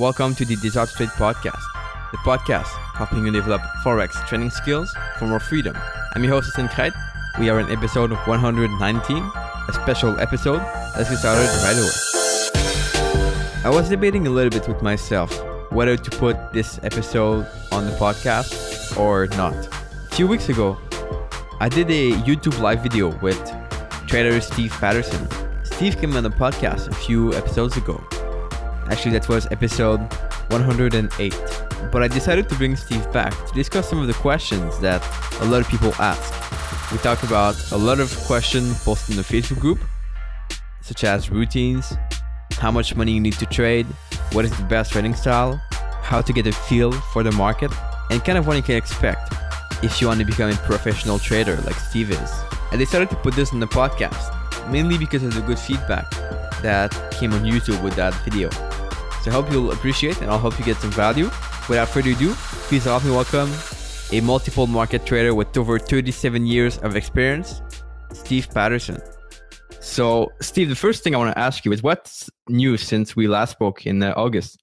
Welcome to the Desire to Trade podcast, the podcast helping you develop forex trading skills for more freedom. I'm your host, Etienne Crete. We are in episode 119, a special episode. Let's get started right away. I was debating a little bit with myself whether to put this episode on the podcast or not. A few weeks ago, I did a YouTube live video with trader Steve Patterson. Steve came on the podcast a few episodes ago. Actually, that was episode 108. But I decided to bring Steve back to discuss some of the questions that a lot of people ask. We talked about a lot of questions posted in the Facebook group, such as routines, how much money you need to trade, what is the best trading style, how to get a feel for the market, and kind of what you can expect if you want to become a professional trader like Steve is. I decided to put this in the podcast, mainly because of the good feedback that came on YouTube with that video. So I hope you'll appreciate and I'll hope you get some value. Without further ado, please help me welcome a multiple market trader with over 37 years of experience, Steve Patterson. So, Steve, the first thing I want to ask you is what's new since we last spoke in uh, August?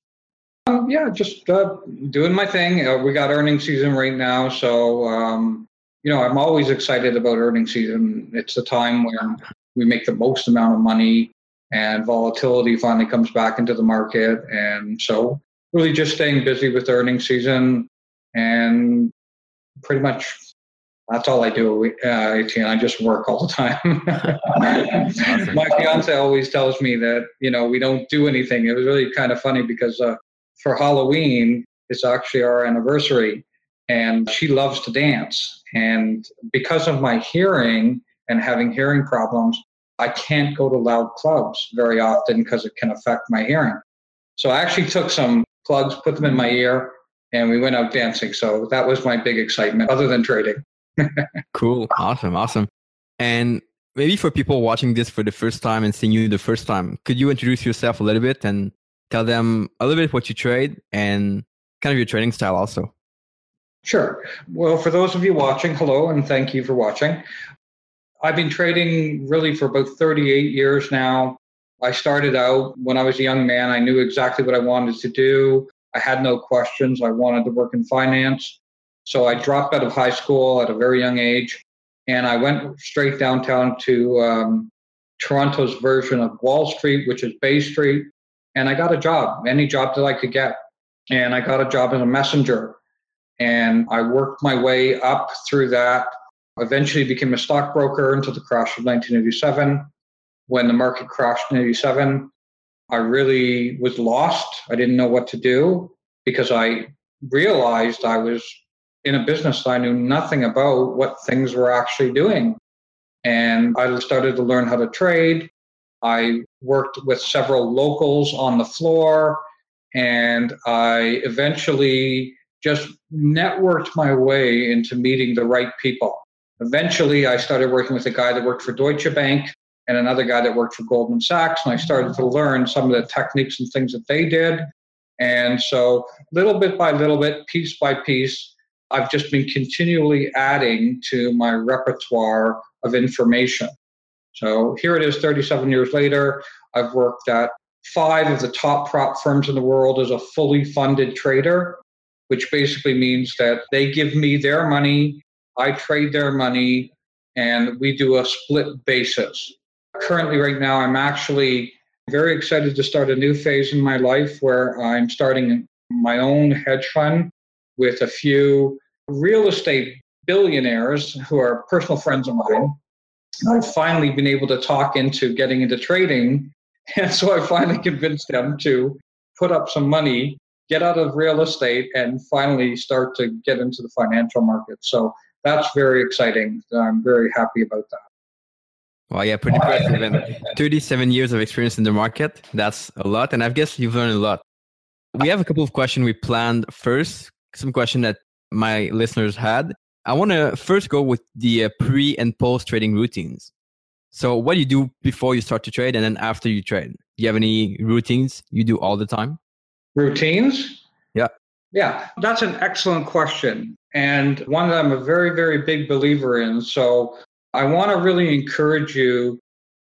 Um, yeah, just uh, doing my thing. Uh, we got earnings season right now, so um, you know I'm always excited about earnings season. It's the time when we make the most amount of money, and volatility finally comes back into the market. And so, really, just staying busy with earning season, and pretty much that's all I do. Uh, I just work all the time. My fiance always tells me that you know we don't do anything. It was really kind of funny because uh, for Halloween, it's actually our anniversary, and she loves to dance. And because of my hearing and having hearing problems, I can't go to loud clubs very often because it can affect my hearing. So I actually took some plugs, put them in my ear, and we went out dancing. So that was my big excitement, other than trading. cool. Awesome. Awesome. And maybe for people watching this for the first time and seeing you the first time, could you introduce yourself a little bit and tell them a little bit what you trade and kind of your trading style also? Sure. Well, for those of you watching, hello and thank you for watching. I've been trading really for about 38 years now. I started out when I was a young man. I knew exactly what I wanted to do. I had no questions. I wanted to work in finance. So I dropped out of high school at a very young age and I went straight downtown to um, Toronto's version of Wall Street, which is Bay Street. And I got a job, any job that I could get. And I got a job as a messenger. And I worked my way up through that eventually became a stockbroker until the crash of 1987. When the market crashed in 87, I really was lost. I didn't know what to do because I realized I was in a business I knew nothing about what things were actually doing. And I started to learn how to trade. I worked with several locals on the floor, and I eventually just networked my way into meeting the right people. Eventually, I started working with a guy that worked for Deutsche Bank and another guy that worked for Goldman Sachs, and I started to learn some of the techniques and things that they did. And so, little bit by little bit, piece by piece, I've just been continually adding to my repertoire of information. So, here it is 37 years later. I've worked at five of the top prop firms in the world as a fully funded trader, which basically means that they give me their money I trade their money and we do a split basis. Currently, right now, I'm actually very excited to start a new phase in my life where I'm starting my own hedge fund with a few real estate billionaires who are personal friends of mine. I've finally been able to talk into getting into trading. And so I finally convinced them to put up some money, get out of real estate, and finally start to get into the financial market. So that's very exciting. I'm very happy about that. Well, yeah, pretty impressive. And 37 years of experience in the market, that's a lot. And I guess you've learned a lot. We have a couple of questions we planned first, some question that my listeners had. I want to first go with the uh, pre and post trading routines. So, what do you do before you start to trade and then after you trade? Do you have any routines you do all the time? Routines? Yeah. Yeah, that's an excellent question and one that I'm a very, very big believer in. So I want to really encourage you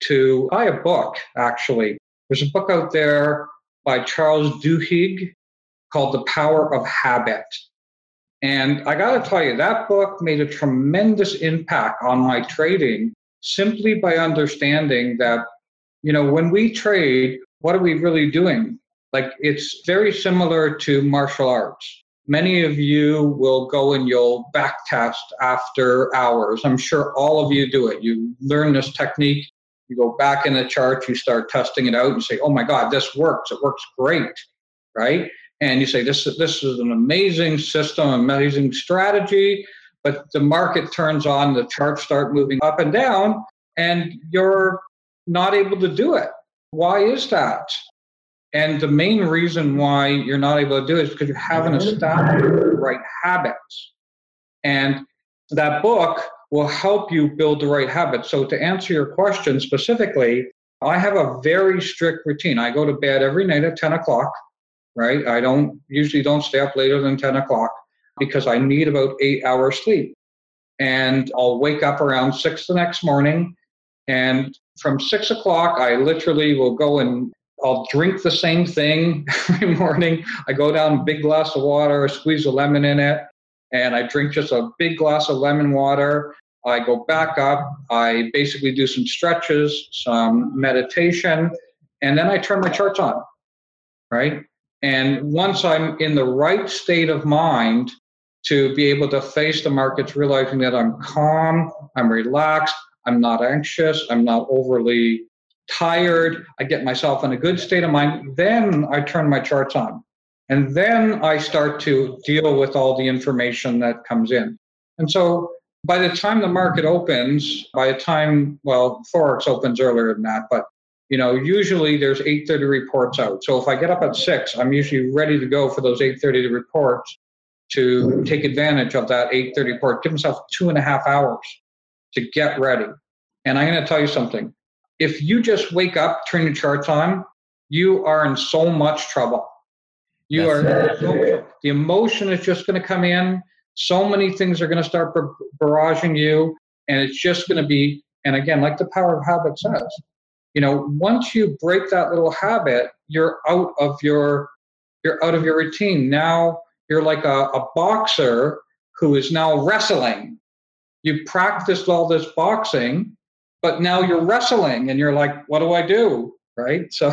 to buy a book, actually. There's a book out there by Charles Duhigg. called The Power of Habit. And I got to tell you, that book made a tremendous impact on my trading simply by understanding that, you know, when we trade, what are we really doing? Like it's very similar to martial arts. Many of you will go and you'll back test after hours. I'm sure all of you do it. You learn this technique, you go back in the chart, you start testing it out and say, oh my God, this works. It works great, right? And you say, this, this is an amazing system, amazing strategy, but the market turns on, the charts start moving up and down, and you're not able to do it. Why is that? And the main reason why you're not able to do it is because you haven't established the right habits. And that book will help you build the right habits. So, to answer your question specifically, I have a very strict routine. I go to bed every night at 10 o'clock, right? I don't usually don't stay up later than 10 o'clock because I need about eight hours sleep. And I'll wake up around six the next morning. And from six o'clock, I literally will go and I'll drink the same thing every morning. I go down a big glass of water, squeeze a lemon in it, and I drink just a big glass of lemon water. I go back up. I basically do some stretches, some meditation, and then I turn my charts on, right? And once I'm in the right state of mind to be able to face the markets, realizing that I'm calm, I'm relaxed, I'm not anxious, I'm not overly tired, I get myself in a good state of mind, then I turn my charts on. And then I start to deal with all the information that comes in. And so by the time the market opens, by the time, well, Forex opens earlier than that, but you know, usually there's 8:30 reports out. So if I get up at six, I'm usually ready to go for those 8:30 reports to take advantage of that 8:30 report. Give myself two and a half hours to get ready. And I'm going to tell you something if you just wake up, turn your charts on, you are in so much trouble. You That's are so, the emotion is just going to come in. So many things are going to start bar- barraging you, and it's just going to be. And again, like the power of habit says, you know, once you break that little habit, you're out of your you're out of your routine. Now you're like a, a boxer who is now wrestling. You practiced all this boxing, but now you're wrestling and you're like, what do I do? Right. So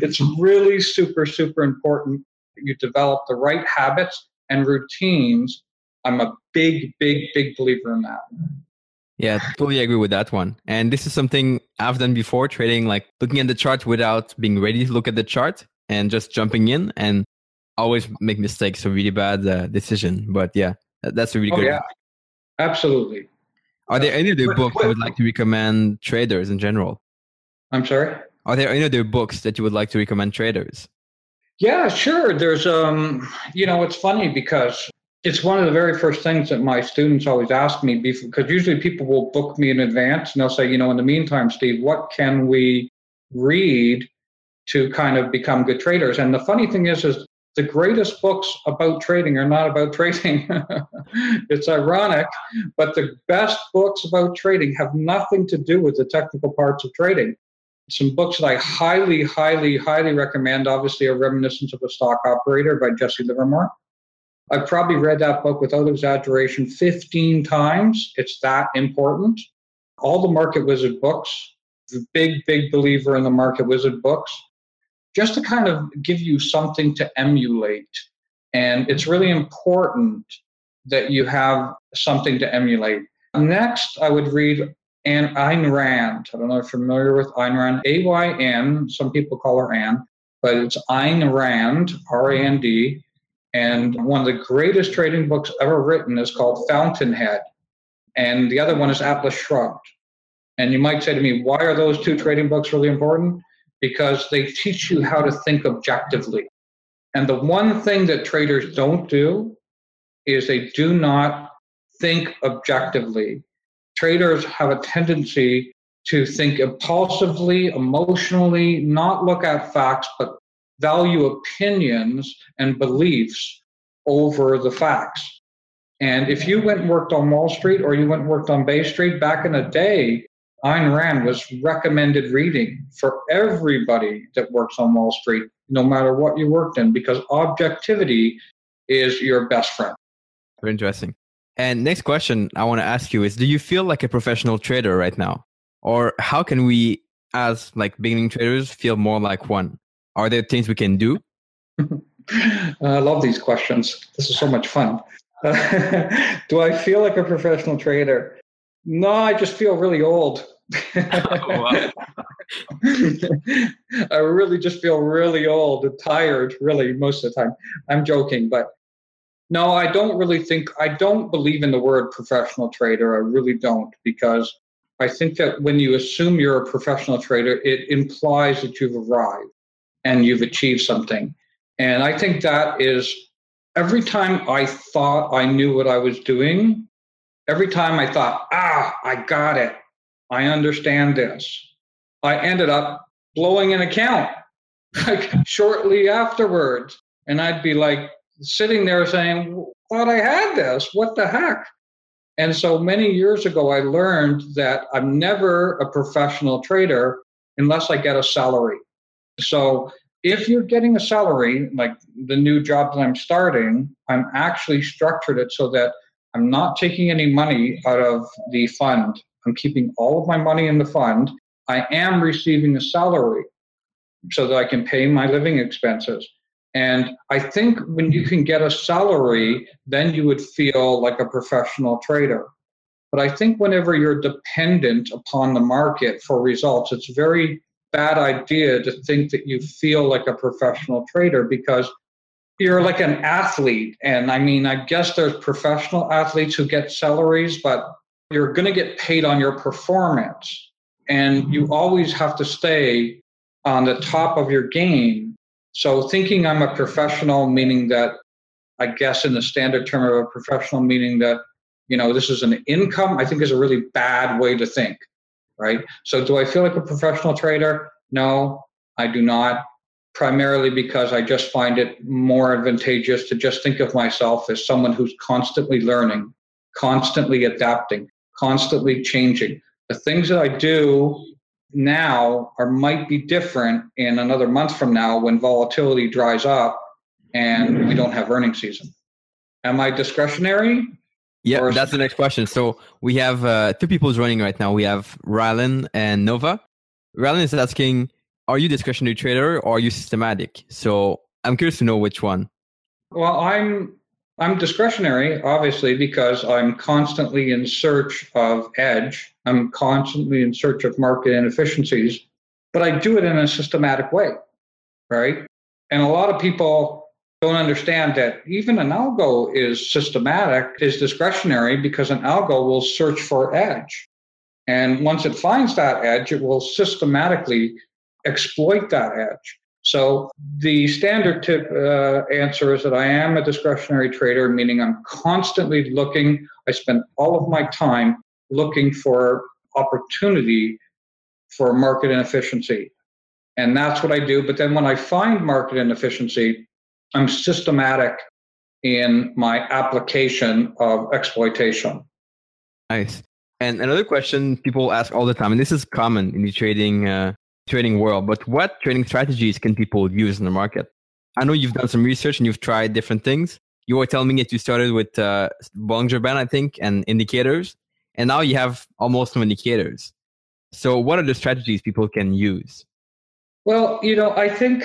it's really super, super important that you develop the right habits and routines. I'm a big, big, big believer in that. Yeah, totally agree with that one. And this is something I've done before trading, like looking at the chart without being ready to look at the chart and just jumping in and always make mistakes. A really bad uh, decision. But yeah, that's a really oh, good. Yeah, absolutely. Are there any other books you would like to recommend traders in general? I'm sorry. Are there any other books that you would like to recommend traders? Yeah, sure. There's um, you know, it's funny because it's one of the very first things that my students always ask me because usually people will book me in advance and they'll say, you know, in the meantime, Steve, what can we read to kind of become good traders? And the funny thing is, is the greatest books about trading are not about trading. it's ironic, but the best books about trading have nothing to do with the technical parts of trading. Some books that I highly, highly, highly recommend, obviously, are Reminiscence of a Stock Operator by Jesse Livermore. I've probably read that book without exaggeration 15 times. It's that important. All the Market Wizard books, the big, big believer in the Market Wizard books just to kind of give you something to emulate. And it's really important that you have something to emulate. Next, I would read Anne, Ayn Rand. I don't know if you're familiar with Ayn Rand. A Y N, some people call her Anne, but it's Ayn Rand, R A N D. And one of the greatest trading books ever written is called Fountainhead. And the other one is Atlas Shrugged. And you might say to me, why are those two trading books really important? Because they teach you how to think objectively. And the one thing that traders don't do is they do not think objectively. Traders have a tendency to think impulsively, emotionally, not look at facts, but value opinions and beliefs over the facts. And if you went and worked on Wall Street or you went and worked on Bay Street back in the day, Ayn Rand was recommended reading for everybody that works on Wall Street, no matter what you worked in, because objectivity is your best friend. Very interesting. And next question I want to ask you is do you feel like a professional trader right now? Or how can we as like beginning traders feel more like one? Are there things we can do? I love these questions. This is so much fun. do I feel like a professional trader? No, I just feel really old. oh, I really just feel really old and tired, really, most of the time. I'm joking, but no, I don't really think, I don't believe in the word professional trader. I really don't, because I think that when you assume you're a professional trader, it implies that you've arrived and you've achieved something. And I think that is every time I thought I knew what I was doing, every time I thought, ah, I got it, I understand this, I ended up blowing an account like shortly afterwards. And I'd be like sitting there saying, thought I had this, what the heck? And so many years ago, I learned that I'm never a professional trader unless I get a salary. So if you're getting a salary, like the new job that I'm starting, I'm actually structured it so that I'm not taking any money out of the fund. I'm keeping all of my money in the fund. I am receiving a salary so that I can pay my living expenses. And I think when you can get a salary, then you would feel like a professional trader. But I think whenever you're dependent upon the market for results, it's a very bad idea to think that you feel like a professional trader because you're like an athlete. And I mean, I guess there's professional athletes who get salaries, but you're going to get paid on your performance. And you mm-hmm. always have to stay on the top of your game. So thinking I'm a professional, meaning that I guess in the standard term of a professional, meaning that, you know, this is an income, I think is a really bad way to think right? So, do I feel like a professional trader? No, I do not. Primarily because I just find it more advantageous to just think of myself as someone who's constantly learning, constantly adapting, constantly changing. The things that I do now are might be different in another month from now when volatility dries up and we don't have earning season. Am I discretionary? Yeah, or... that's the next question. So we have uh, two people joining right now. We have Rylan and Nova. Rylan is asking, are you discretionary trader or are you systematic? So I'm curious to know which one. Well, I'm I'm discretionary, obviously, because I'm constantly in search of edge. I'm constantly in search of market inefficiencies, but I do it in a systematic way, right? And a lot of people don't understand that even an algo is systematic, is discretionary because an algo will search for edge. And once it finds that edge, it will systematically exploit that edge. So the standard tip uh, answer is that I am a discretionary trader, meaning I'm constantly looking. I spend all of my time looking for opportunity for market inefficiency. And that's what I do. But then when I find market inefficiency, I'm systematic in my application of exploitation. Nice. And another question people ask all the time, and this is common in the trading uh, trading world, but what trading strategies can people use in the market? I know you've done some research and you've tried different things. You were telling me that you started with uh, Bollinger Band, I think, and indicators, and now you have almost no indicators. So, what are the strategies people can use? Well, you know, I think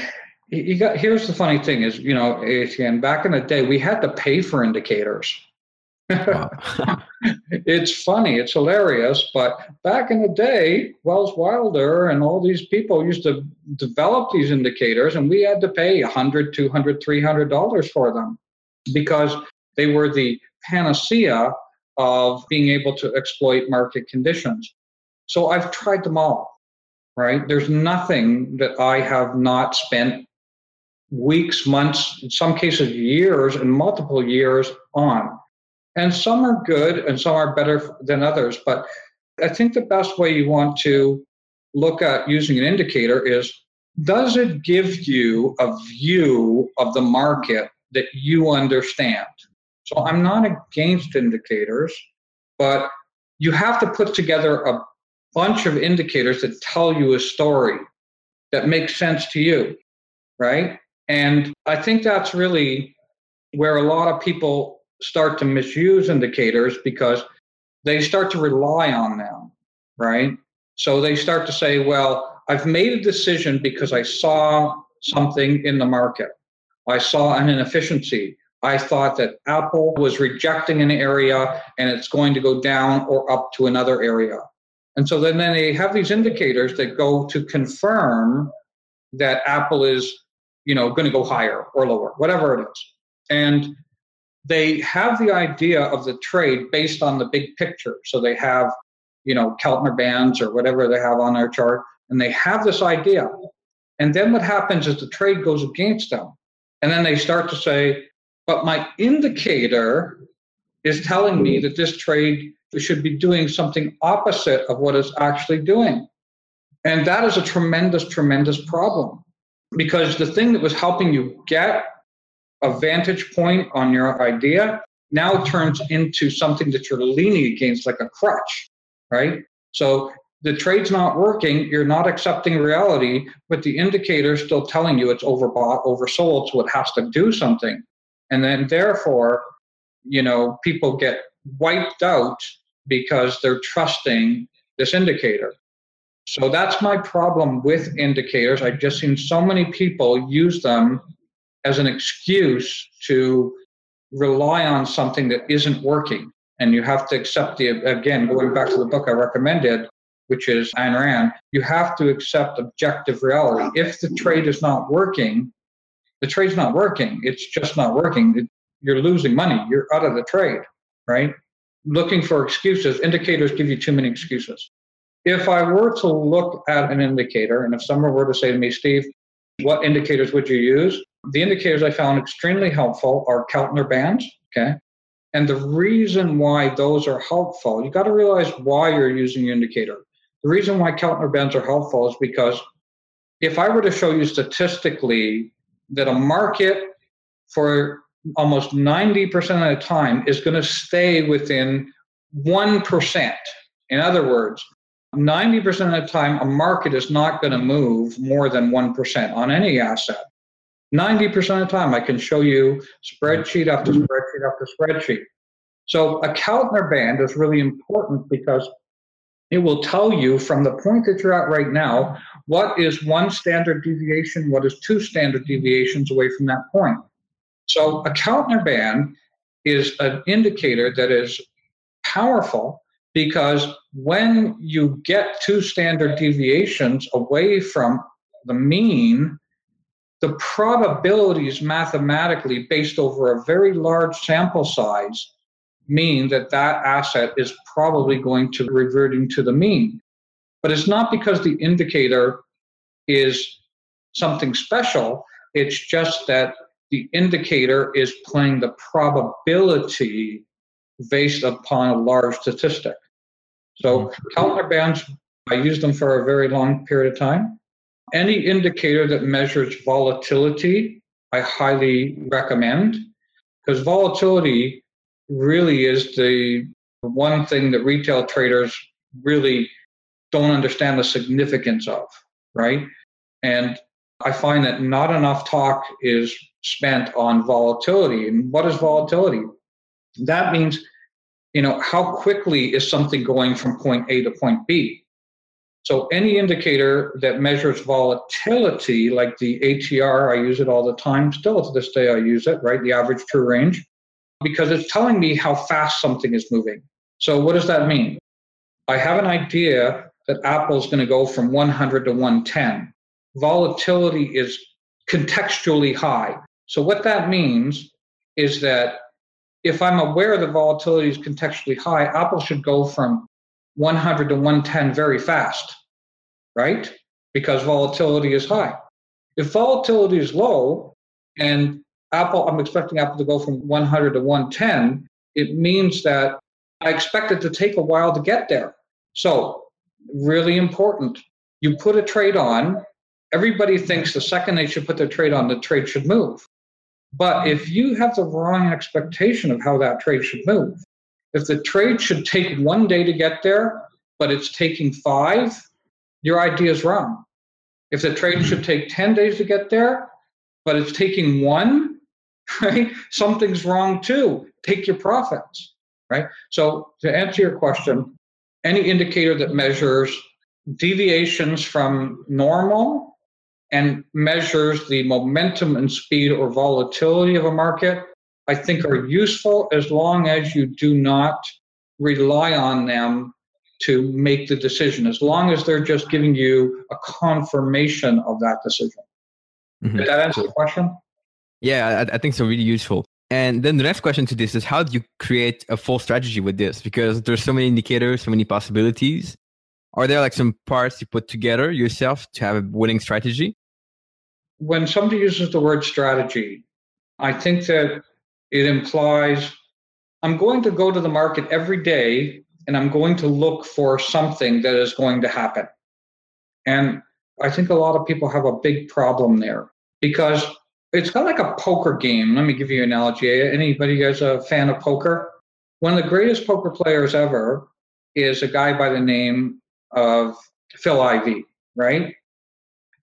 you got here's the funny thing is you know again back in the day we had to pay for indicators. it's funny it's hilarious but back in the day Welles Wilder and all these people used to develop these indicators and we had to pay $100, $200, 300 dollars for them because they were the panacea of being able to exploit market conditions. So i've tried them all right? There's nothing that i have not spent weeks, months, in some cases years, and multiple years on. And some are good and some are better than others. But I think the best way you want to look at using an indicator is does it give you a view of the market that you understand? So I'm not against indicators, but you have to put together a bunch of indicators that tell you a story that makes sense to you, right? And I think that's really where a lot of people start to misuse indicators because they start to rely on them, right? So they start to say, well, I've made a decision because I saw something in the market. I saw an inefficiency. I thought that Apple was rejecting an area and it's going to go down or up to another area. And so then, then they have these indicators that go to confirm that Apple is, you know, going to go higher or lower, whatever it is. And they have the idea of the trade based on the big picture. So they have, you know, Keltner bands or whatever they have on their chart, and they have this idea. And then what happens is the trade goes against them. And then they start to say, but my indicator is telling me that this trade should be doing something opposite of what it's actually doing. And that is a tremendous, tremendous problem because the thing that was helping you get a vantage point on your idea now turns into something that you're leaning against like a crutch, right? So the trade's not working, you're not accepting reality, but the indicator is still telling you it's overbought, oversold, so it has to do something. And then therefore, you know, people get wiped out because they're trusting this indicator. So that's my problem with indicators. I've just seen so many people use them as an excuse to rely on something that isn't working. And you have to accept the, again, going back to the book I recommended, which is Ayn Rand, you have to accept objective reality. If the trade is not working, the trade's not working. It's just not working. you're losing money. You're out of the trade, right? Looking for excuses, indicators give you too many excuses. If I were to look at an indicator, and if someone were to say to me, Steve, what indicators would you use? The indicators I found extremely helpful are Keltner bands. Okay. And the reason why those are helpful, you got to realize why you're using your indicator. The reason why Keltner bands are helpful is because if I were to show you statistically that a market for almost 90% of the time is going to stay within 1%. In other words, 90% of the time, a market is not going to move more than 1% on any asset. 90% of the time, I can show you spreadsheet after mm-hmm. spreadsheet after spreadsheet. So a Keltner band is really important because it will tell you from the point that you're at right now what is one standard deviation, what is two standard deviations away from that point. So a Keltner band is an indicator that is powerful because when you get two standard deviations away from the mean, the probabilities mathematically based over a very large sample size mean that that asset is probably going to reverting to the mean. But it's not because the indicator is something special, it's just that the indicator is playing the probability based upon a large statistic. So mm-hmm. Keltner bands, I used them for a very long period of time. Any indicator that measures volatility, I highly recommend because volatility really is the one thing that retail traders really don't understand the significance of, right? And I find that not enough talk is spent on volatility. And what is volatility? That means, you know, how quickly is something going from point A to point B? So any indicator that measures volatility, like the ATR, I use it all the time. Still to this day, I use it, right? The average true range, because it's telling me how fast something is moving. So what does that mean? I have an idea that Apple's going to go from 100 to 110. Volatility is contextually high. So what that means is that if I'm aware the volatility is contextually high, Apple should go from 100 to 110 very fast, right? Because volatility is high. If volatility is low and Apple, I'm expecting Apple to go from 100 to 110, it means that I expect it to take a while to get there. So, really important. You put a trade on, everybody thinks the second they should put their trade on, the trade should move. But if you have the wrong expectation of how that trade should move, if the trade should take one day to get there, but it's taking five, your idea is wrong. If the trade should hmm. take 10 days to get there, but it's taking one, right? Something's wrong too. Take your profits, right? So to answer your question, any indicator that measures deviations from normal and measures the momentum and speed or volatility of a market, I think are useful as long as you do not rely on them to make the decision, as long as they're just giving you a confirmation of that decision. Mm-hmm. Did that answer the question? Yeah, I, I think so. Really useful. And then the next question to this is how do you create a full strategy with this? Because there's so many indicators, so many possibilities. Are there like some parts you put together yourself to have a winning strategy? When somebody uses the word strategy, I think that it implies I'm going to go to the market every day and I'm going to look for something that is going to happen. And I think a lot of people have a big problem there because it's kind of like a poker game. Let me give you an analogy. Anybody guys a fan of poker? One of the greatest poker players ever is a guy by the name of Phil Ivey, right?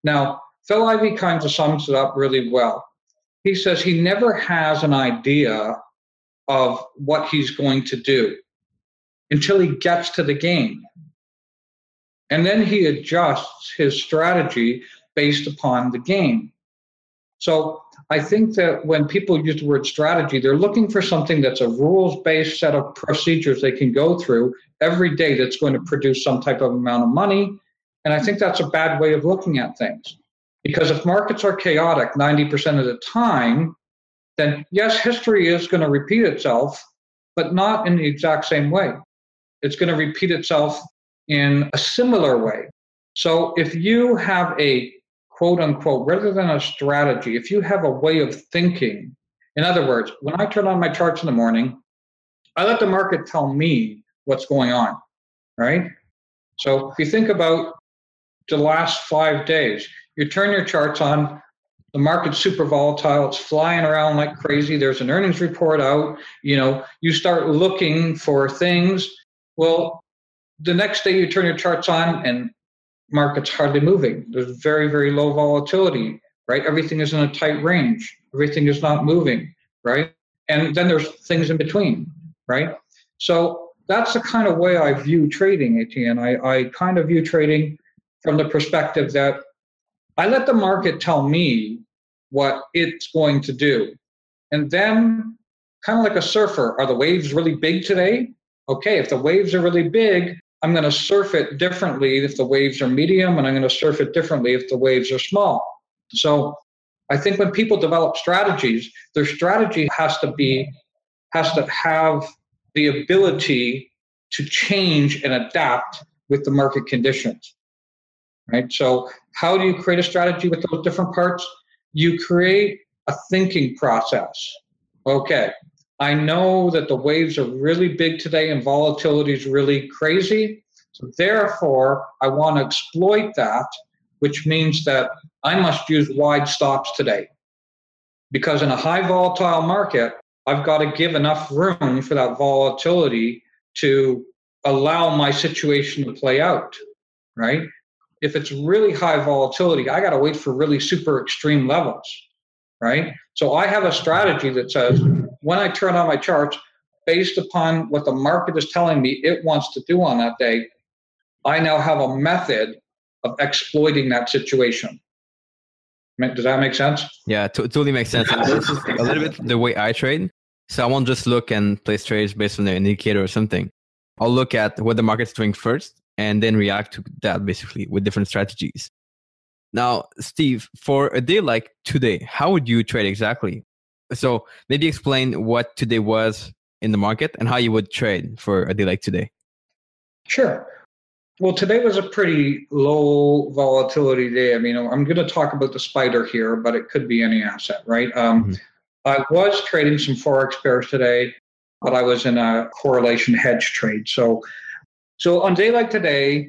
Now, Phil Ivey kind of sums it up really well. He says he never has an idea of what he's going to do until he gets to the game. And then he adjusts his strategy based upon the game. So I think that when people use the word strategy, they're looking for something that's a rules based set of procedures they can go through every day that's going to produce some type of amount of money. And I think that's a bad way of looking at things. Because if markets are chaotic 90% of the time, then yes, history is going to repeat itself, but not in the exact same way. It's going to repeat itself in a similar way. So if you have a quote unquote, rather than a strategy, if you have a way of thinking, in other words, when I turn on my charts in the morning, I let the market tell me what's going on, right? So if you think about the last five days, you turn your charts on, the market's super volatile, it's flying around like crazy, there's an earnings report out, you know, you start looking for things. Well, the next day you turn your charts on and market's hardly moving. There's very, very low volatility, right? Everything is in a tight range. Everything is not moving, right? And then there's things in between, right? So that's the kind of way I view trading, Etienne. I, I kind of view trading from the perspective that I let the market tell me what it's going to do. And then, kind of like a surfer, are the waves really big today? Okay, if the waves are really big, I'm going to surf it differently if the waves are medium, and I'm going to surf it differently if the waves are small. So I think when people develop strategies, their strategy has to be has to have the ability to change and adapt with the market conditions. Right? So how do you create a strategy with those different parts? You create a thinking process. Okay, I know that the waves are really big today and volatility is really crazy. So therefore, I want to exploit that, which means that I must use wide stops today. Because in a high volatile market, I've got to give enough room for that volatility to allow my situation to play out, right? If it's really high volatility, I got to wait for really super extreme levels, right? So I have a strategy that says when I turn on my charts, based upon what the market is telling me it wants to do on that day, I now have a method of exploiting that situation. Does that make sense? Yeah, t- totally makes sense. this is a little bit the way I trade. So I won't just look and place trades based on the indicator or something. I'll look at what the market's doing first and then react to that basically with different strategies. Now, Steve, for a day like today, how would you trade exactly? So maybe explain what today was in the market and how you would trade for a day like today. Sure. Well, today was a pretty low volatility day. I mean, I'm going to talk about the spider here, but it could be any asset, right? Um, mm-hmm. I was trading some forex pairs today, but I was in a correlation hedge trade. So, so on day like today,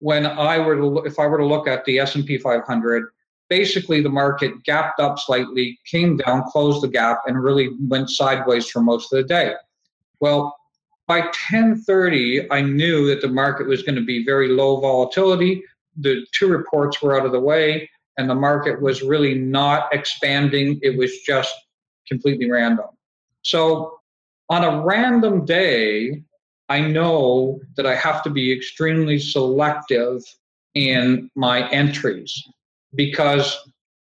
when I were to, if I were to look at the S&P 500, basically the market gapped up slightly, came down, closed the gap, and really went sideways for most of the day. Well, by 10:30, I knew that the market was going to be very low volatility. The two reports were out of the way, and the market was really not expanding. It was just completely random. So on a random day, I know that I have to be extremely selective in my entries because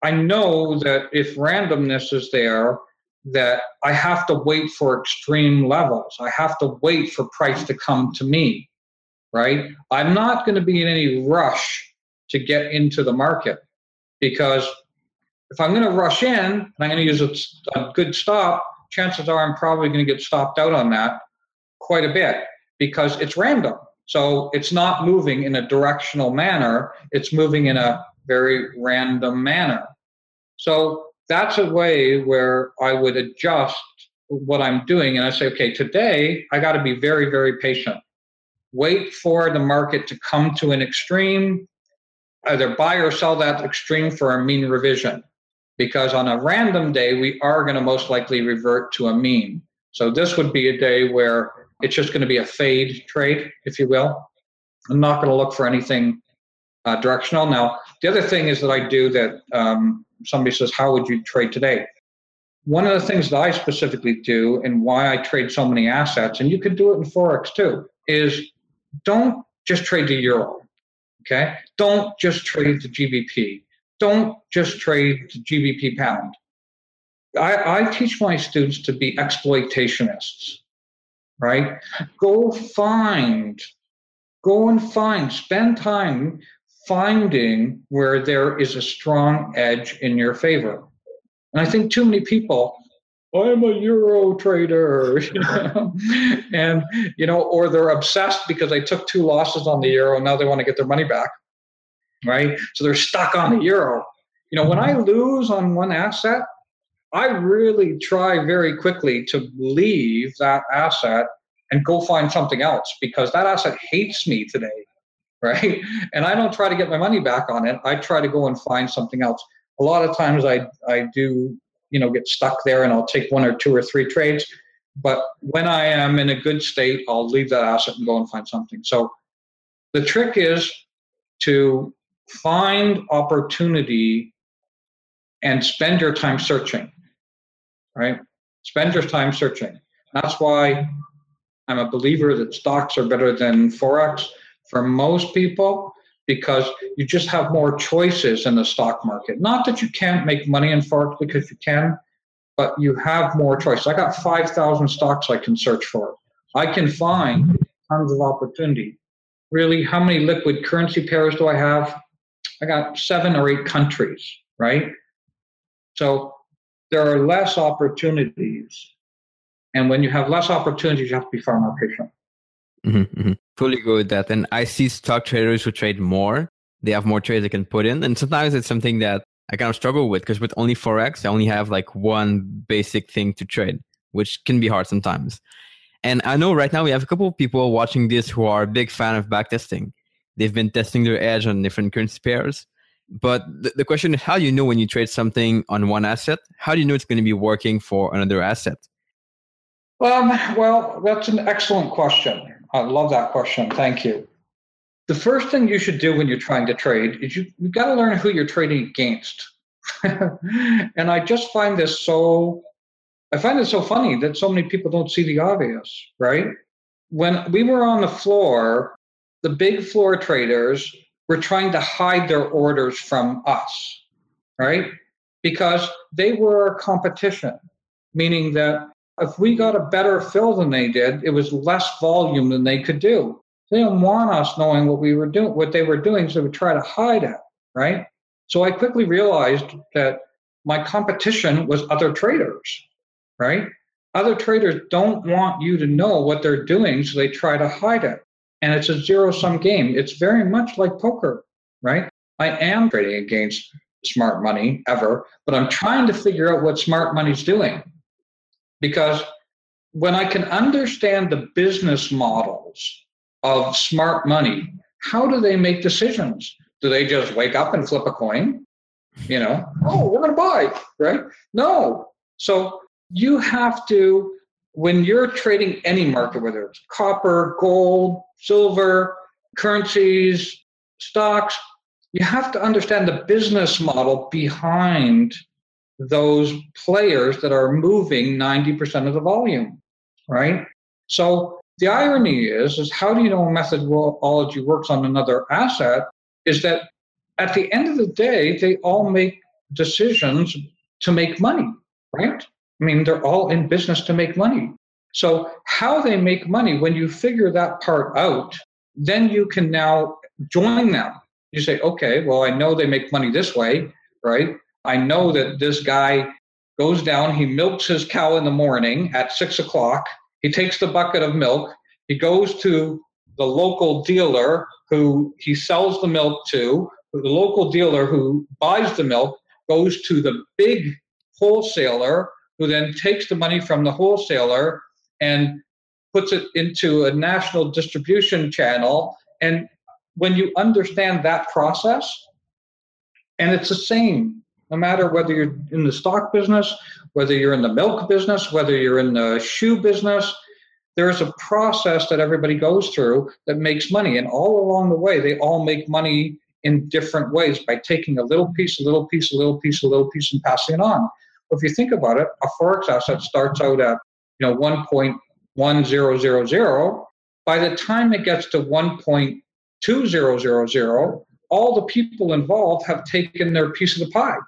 I know that if randomness is there, that I have to wait for extreme levels. I have to wait for price to come to me, right? I'm not going to be in any rush to get into the market because if I'm going to rush in and I'm going to use a, good stop, chances are I'm probably going to get stopped out on that quite a bit because it's random. So it's not moving in a directional manner, it's moving in a very random manner. So that's a way where I would adjust what I'm doing. And I say, okay, today I got to be very, very patient. Wait for the market to come to an extreme, either buy or sell that extreme for a mean revision. Because on a random day, we are going to most likely revert to a mean. So this would be a day where it's just going to be a fade trade, if you will. I'm not going to look for anything uh, directional. Now, the other thing is that I do that um, somebody says, How would you trade today? One of the things that I specifically do and why I trade so many assets, and you could do it in Forex too, is don't just trade the euro. Okay? Don't just trade the GBP. Don't just trade the GBP pound. I, I teach my students to be exploitationists, right? Go find, go and find, spend time finding where there is a strong edge in your favor. And I think too many people, I'm a euro trader, and you know, or they're obsessed because they took two losses on the euro and now they want to get their money back, right? So they're stuck on the euro. You know, when I lose on one asset, I really try very quickly to leave that asset and go find something else because that asset hates me today right? And I don't try to get my money back on it. I try to go and find something else. A lot of times I I do, you know, get stuck there and I'll take one or two or three trades. But when I am in a good state, I'll leave that asset and go and find something. So the trick is to find opportunity and spend your time searching. Right? Spend your time searching. That's why I'm a believer that stocks are better than Forex for most people because you just have more choices in the stock market. Not that you can't make money in Forex because you can, but you have more choice. I got 5,000 stocks I can search for. I can find tons of opportunity. Really, how many liquid currency pairs do I have? I got seven or eight countries, right? So there are less opportunities. And when you have less opportunities, you have to be far more patient. Mm-hmm, mm-hmm. Fully agree with that. And I see stock traders who trade more. They have more trades they can put in. And sometimes it's something that I kind of struggle with because with only Forex, I only have like one basic thing to trade, which can be hard sometimes. And I know right now we have a couple of people watching this who are a big fan of backtesting. They've been testing their edge on different currency pairs. But the, the question is how do you know when you trade something on one asset? How do you know it's going to be working for another asset? Um, well, that's an excellent question. I love that question. Thank you. The first thing you should do when you're trying to trade is you, you've got to learn who you're trading against. and I just find this so I find it so funny that so many people don't see the obvious, right? When we were on the floor, the big floor traders were trying to hide their orders from us, right? Because they were competition, meaning that if we got a better fill than they did, it was less volume than they could do. They didn't want us knowing what we were doing, what they were doing, so they would try to hide it, right? So I quickly realized that my competition was other traders, right? Other traders don't want you to know what they're doing, so they try to hide it. And it's a zero sum game. It's very much like poker, right? I am trading against smart money ever, but I'm trying to figure out what smart money's doing because when I can understand the business models of smart money, how do they make decisions? Do they just wake up and flip a coin? You know, oh, we're going to buy, right? No. So you have to when you're trading any market, whether it's copper, gold, silver, currencies, stocks, you have to understand the business model behind those players that are moving 90% of the volume, right? So the irony is, is how do you know a methodology works on another asset? Is that at the end of the day, they all make decisions to make money, right? I mean, they're all in business to make money. So, how they make money, when you figure that part out, then you can now join them. You say, okay, well, I know they make money this way, right? I know that this guy goes down, he milks his cow in the morning at six o'clock, he takes the bucket of milk, he goes to the local dealer who he sells the milk to, the local dealer who buys the milk goes to the big wholesaler who then takes the money from the wholesaler and puts it into a national distribution channel. And when you understand that process, and it's the same no matter whether you're in the stock business, whether you're in the milk business, whether you're in the shoe business, there's a process that everybody goes through that makes money. And all along the way, they all make money in different ways by taking a little piece, a little piece, a little piece, a little piece, and passing it on. If you think about it, a forex asset starts out at you know 1.1000. By the time it gets to 1.2000, all the people involved have taken their piece of the pie.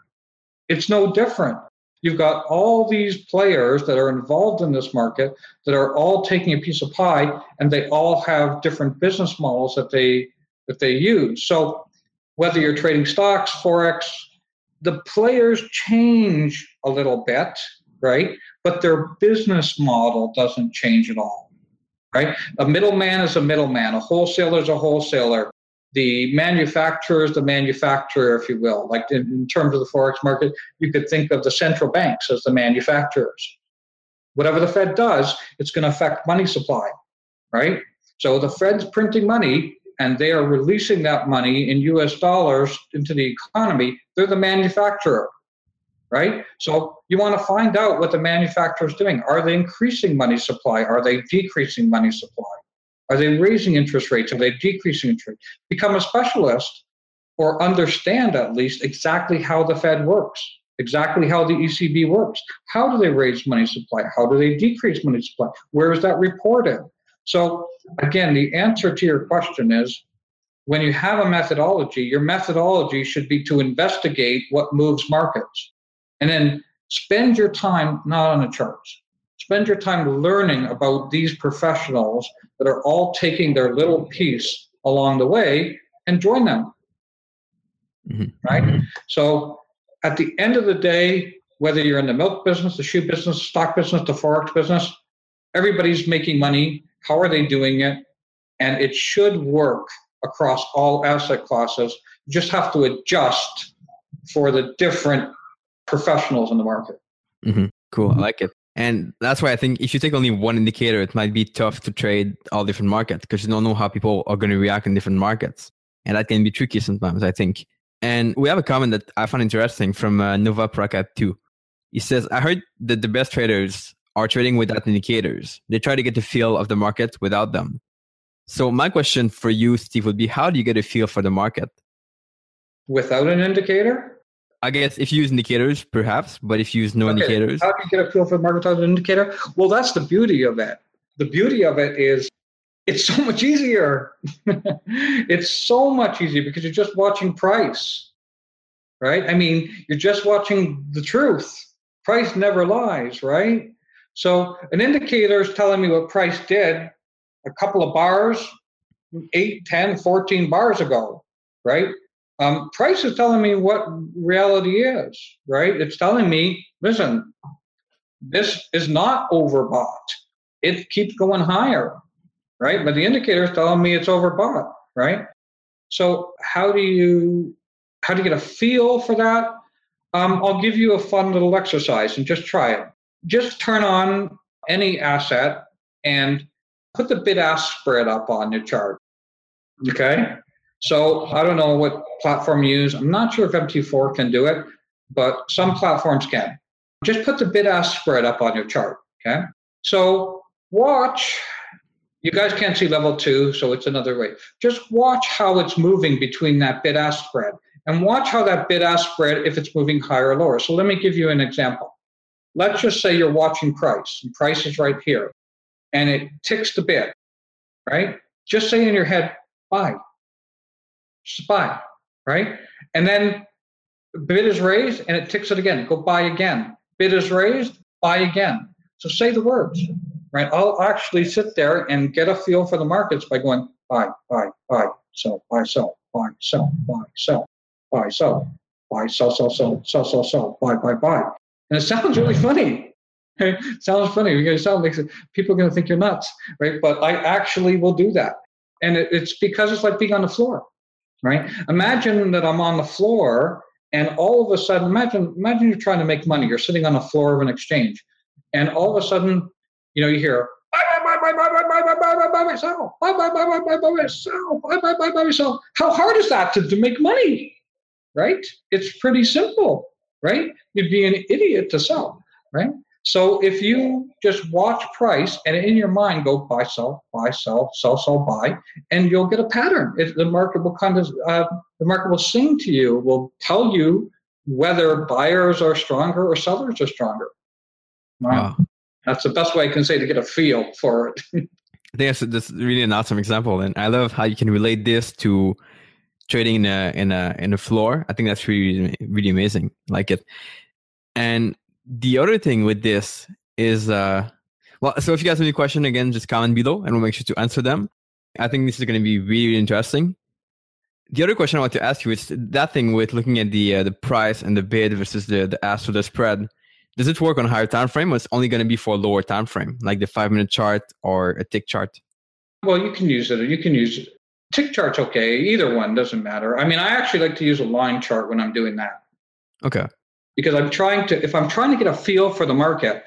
It's no different. You've got all these players that are involved in this market that are all taking a piece of pie, and they all have different business models that they that they use. So whether you're trading stocks, forex, the players change a little bit, right? But their business model doesn't change at all, right? A middleman is a middleman, a wholesaler is a wholesaler. The manufacturer is the manufacturer, if you will. Like in, in terms of the forex market, you could think of the central banks as the manufacturers. Whatever the Fed does, it's going to affect money supply, right? So the Fed's printing money, and they are releasing that money in US dollars into the economy, they're the manufacturer, right? So you want to find out what the manufacturer is doing. Are they increasing money supply? Are they decreasing money supply? Are they raising interest rates? Are they decreasing interest? Become a specialist or understand at least exactly how the Fed works, exactly how the ECB works. How do they raise money supply? How do they decrease money supply? Where is that reported? So, again, the answer to your question is when you have a methodology, your methodology should be to investigate what moves markets. And then spend your time not on the charts. Spend your time learning about these professionals that are all taking their little piece along the way and join them. Mm-hmm. Right? So at the end of the day, whether you're in the milk business, the shoe business, stock business, the forex business, everybody's making money how are they doing it? And it should work across all asset classes. You just have to adjust for the different professionals in the market. Mm-hmm. Cool. I like it. And that's why I think if you take only one indicator, it might be tough to trade all different markets because you don't know how people are going to react in different markets. And that can be tricky sometimes, I think. And we have a comment that I found interesting from uh, Nova Prakat 2. He says, I heard that the best traders are trading without indicators. They try to get the feel of the market without them. So my question for you, Steve, would be how do you get a feel for the market? Without an indicator? I guess if you use indicators, perhaps, but if you use no okay. indicators. How do you get a feel for the market without an indicator? Well, that's the beauty of it. The beauty of it is it's so much easier. it's so much easier because you're just watching price, right? I mean, you're just watching the truth. Price never lies, right? So an indicator is telling me what price did a couple of bars, 8, 10, 14 bars ago, right? Um, price is telling me what reality is, right? It's telling me, listen, this is not overbought. It keeps going higher, right? But the indicator is telling me it's overbought, right? So how do you how do you get a feel for that? Um, I'll give you a fun little exercise and just try it just turn on any asset and put the bid ask spread up on your chart. Okay. So I don't know what platform you use. I'm not sure if MT4 can do it, but some platforms can. Just put the bid ask spread up on your chart. Okay. So watch. You guys can't see level two, so it's another way. Just watch how it's moving between that bid ask spread and watch how that bid ask spread if it's moving higher or lower. So let me give you an example. Let's just say you're watching price, and price is right here, and it ticks the bid, right? Just say in your head, buy. Buy, right? And then bid is raised and it ticks it again. Go buy again. Bid is raised, buy again. So say the words, right? I'll actually sit there and get a feel for the markets by going buy, buy, buy, sell, buy, sell, buy, sell, buy, sell, buy, sell, buy, sell, sell, sell, sell, sell, sell, buy, buy, buy. And it sounds really funny. It sounds funny. You're going to sound like people are going to think you're nuts, right? But I actually will do that. And it's because it's like being on the floor, right? Imagine that I'm on the floor and all of a sudden, imagine, imagine you're trying to make money. You're sitting on the floor of an exchange, and all of a sudden, you know, you hear sell, buy, buy, buy, buy, buy, buy, sell, buy, buy, buy, buy, sell. How hard is that to, to make money? Right? It's pretty simple, right? You'd be an idiot to sell, right? So if you just watch price and in your mind go buy, sell, buy, sell, sell, sell, buy, and you'll get a pattern. If the market will kind of, uh, the market will sing to you, will tell you whether buyers are stronger or sellers are stronger. Wow. That's the best way I can say to get a feel for it. I think that's, that's really an awesome example, and I love how you can relate this to trading in a in a in a floor. I think that's really really amazing. Like it, and the other thing with this is, uh, well, so if you guys have any question, again, just comment below, and we'll make sure to answer them. I think this is going to be really, interesting. The other question I want to ask you is that thing with looking at the uh, the price and the bid versus the the ask for the spread does it work on a higher time frame or it's only going to be for a lower time frame like the five minute chart or a tick chart well you can use it you can use tick chart's okay either one doesn't matter i mean i actually like to use a line chart when i'm doing that okay because i'm trying to if i'm trying to get a feel for the market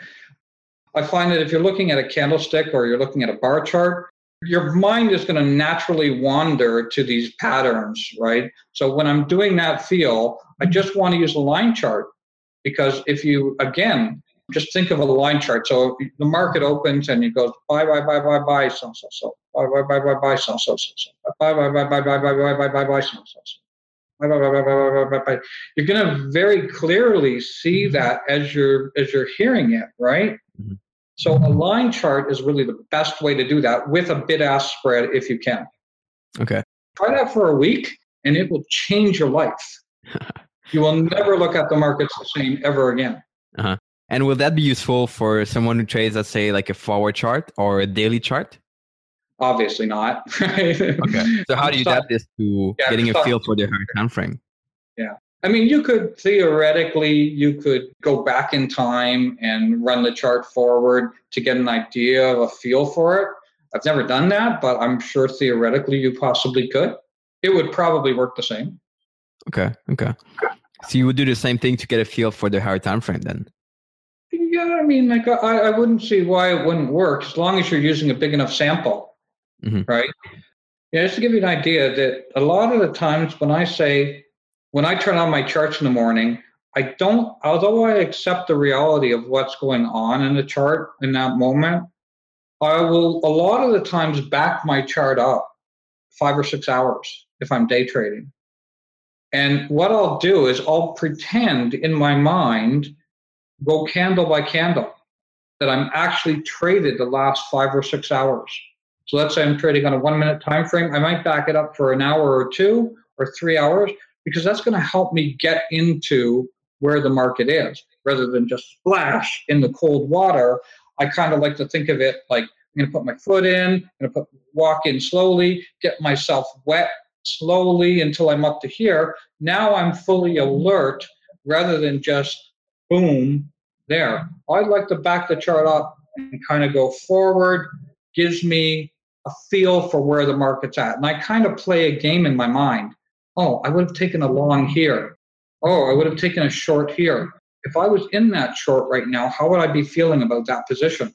i find that if you're looking at a candlestick or you're looking at a bar chart your mind is going to naturally wander to these patterns right so when i'm doing that feel i just want to use a line chart because if you, again, just think of a line chart. So the market opens and it goes buy, buy, buy, buy, buy, sell, sell, sell, buy, buy, buy, buy, buy, sell, sell, sell, buy, buy, buy, buy, buy, buy, buy, buy, buy, buy, sell, sell, sell. You're going to very clearly see that as you're as you're hearing it, right? Mm-hmm. So a line chart is really the best way to do that with a bid ask spread if you can. Okay. Try that for a week and it will change your life. You will never look at the markets the same ever again. Uh-huh. And will that be useful for someone who trades, let's say, like a forward chart or a daily chart? Obviously not. okay. So how do you adapt this to yeah, getting a feel for the higher time frame? Yeah. I mean, you could theoretically, you could go back in time and run the chart forward to get an idea of a feel for it. I've never done that, but I'm sure theoretically you possibly could. It would probably work the same. Okay. Okay. So you would do the same thing to get a feel for the higher time frame then? Yeah, I mean, like I, I wouldn't see why it wouldn't work as long as you're using a big enough sample, mm-hmm. right? Yeah, just to give you an idea that a lot of the times when I say when I turn on my charts in the morning, I don't, although I accept the reality of what's going on in the chart in that moment, I will a lot of the times back my chart up five or six hours if I'm day trading. And what I'll do is I'll pretend in my mind, go candle by candle, that I'm actually traded the last five or six hours. So let's say I'm trading on a one minute time frame. I might back it up for an hour or two or three hours because that's going to help me get into where the market is rather than just splash in the cold water. I kind of like to think of it like I'm going to put my foot in, I'm going to put walk in slowly, get myself wet, slowly until I'm up to here. Now I'm fully alert rather than just boom there. I'd like to back the chart up and kind of go forward, gives me a feel for where the market's at. And I kind of play a game in my mind. Oh, I would have taken a long here. Oh, I would have taken a short here. If I was in that short right now, how would I be feeling about that position?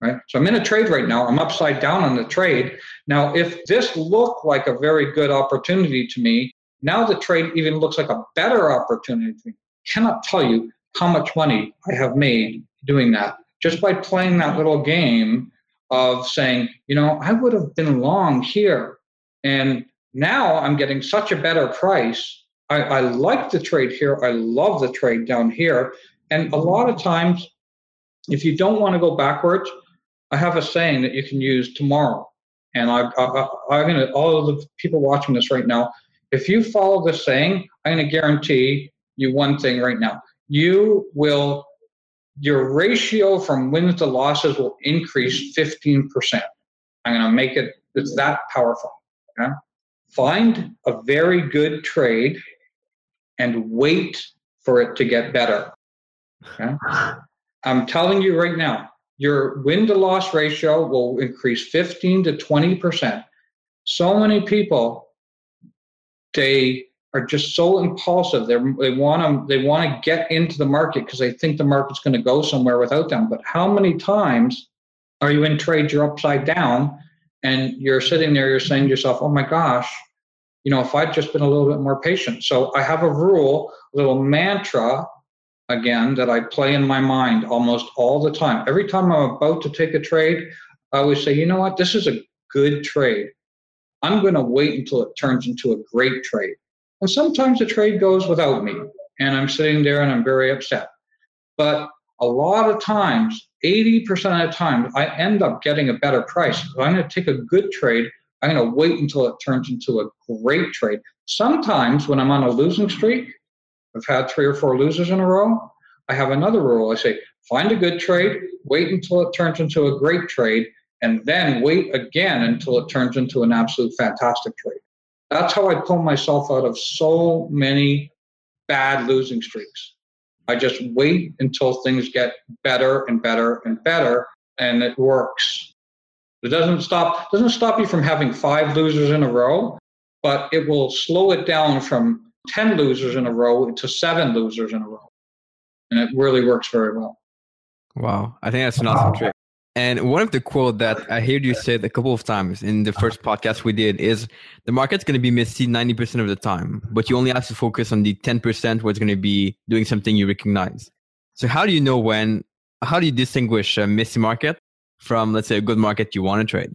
right? So I'm in a trade right now. I'm upside down on the trade. Now, if this looked like a very good opportunity to me, now the trade even looks like a better opportunity to me. Cannot tell you how much money I have made doing that just by playing that little game of saying, you know, I would have been long here. And now I'm getting such a better price. I, I like the trade here. I love the trade down here. And a lot of times, if you don't want to go backwards, I have a saying that you can use tomorrow. And I, I, I'm going to, all of the people watching this right now, if you follow this saying, I'm going to guarantee you one thing right now. You will, your ratio from wins to losses will increase 15%. I'm going to make it, it's that powerful. Okay? Find a very good trade and wait for it to get better. Okay? I'm telling you right now, your win to loss ratio will increase 15 to 20%. So many people, they are just so impulsive. They're, they want to they want to get into the market because they think the market's going to go somewhere without them. But how many times are you in trades you're upside down and you're sitting there, you're saying to yourself, "Oh my gosh, you know, if I'd just been a little bit more patient." So I have a rule, a little mantra again that I play in my mind almost all the time. Every time I'm about to take a trade, I always say, you know what, this is a good trade. I'm going to wait until it turns into a great trade. And sometimes the trade goes without me, and I'm sitting there and I'm very upset. But a lot of times, 80% of the time, I end up getting a better price. So I'm going to take a good trade. I'm going to wait until it turns into a great trade. Sometimes when I'm on a losing streak, I've had three or four losers in a row. I have another rule. I say, find a good trade, wait until it turns into a great trade, and then wait again until it turns into an absolute fantastic trade. That's how I pull myself out of so many bad losing streaks. I just wait until things get better and better and better, and it works. It doesn't stop doesn't stop you from having five losers in a row, but it will slow it down from 10 losers in a row to seven losers in a row. And it really works very well. Wow. I think that's an awesome trick. And one of the quote that I heard you said a couple of times in the first podcast we did is the market's going to be messy 90% of the time, but you only have to focus on the 10% where it's going to be doing something you recognize. So how do you know when, how do you distinguish a messy market from, let's say, a good market you want to trade?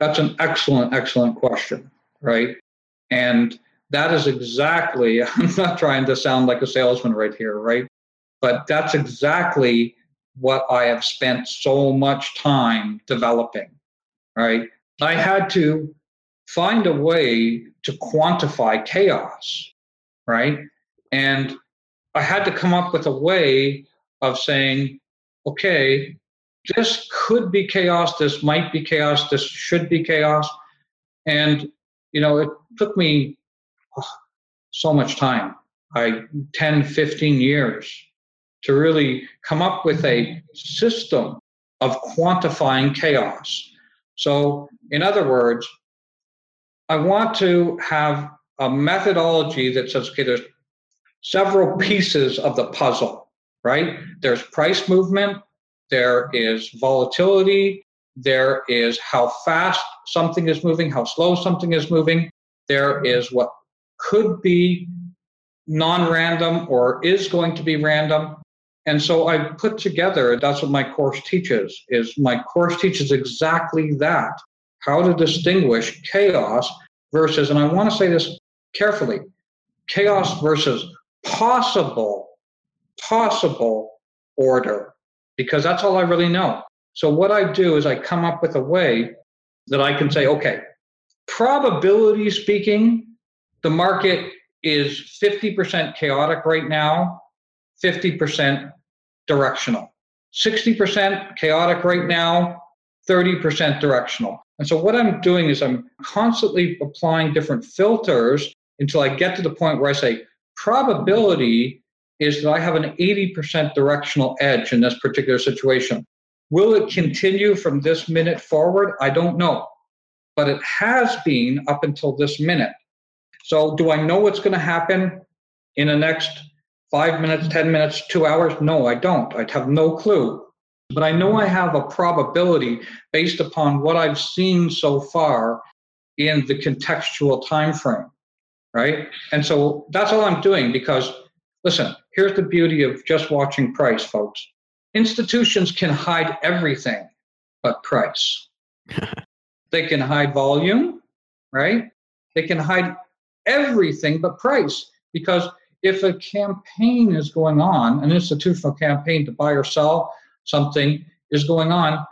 That's an excellent, excellent question, right? And that is exactly, I'm not trying to sound like a salesman right here, right? But that's exactly what I have spent so much time developing, right? I had to find a way to quantify chaos, right? And I had to come up with a way of saying, okay, this could be chaos, this might be chaos, this should be chaos. And, you know, it took me so much time. I 10, 15 years to really come up with a system of quantifying chaos. So, in other words, I want to have a methodology that says, okay, there's several pieces of the puzzle, right? There's price movement, there is volatility, there is how fast something is moving, how slow something is moving, there is what could be non-random or is going to be random. And so I put together, that's what my course teaches, is my course teaches exactly that, how to distinguish chaos versus, and I want to say this carefully, chaos versus possible, possible order, because that's all I really know. So what I do is I come up with a way that I can say, okay, probability speaking, the market is 50% chaotic right now, 50% directional. 60% chaotic right now, 30% directional. And so what I'm doing is I'm constantly applying different filters until I get to the point where I say probability is that I have an 80% directional edge in this particular situation. Will it continue from this minute forward? I don't know. But it has been up until this minute. So, do I know what's going to happen in the next five minutes, 10 minutes, two hours? No, I don't. I have no clue. But I know I have a probability based upon what I've seen so far in the contextual time frame, right? And so that's all I'm doing because, listen, here's the beauty of just watching price, folks. institutions can hide everything but price. they can hide volume, right? They can hide everything but price because if a campaign is going on, an institutional campaign to buy or sell something is going on,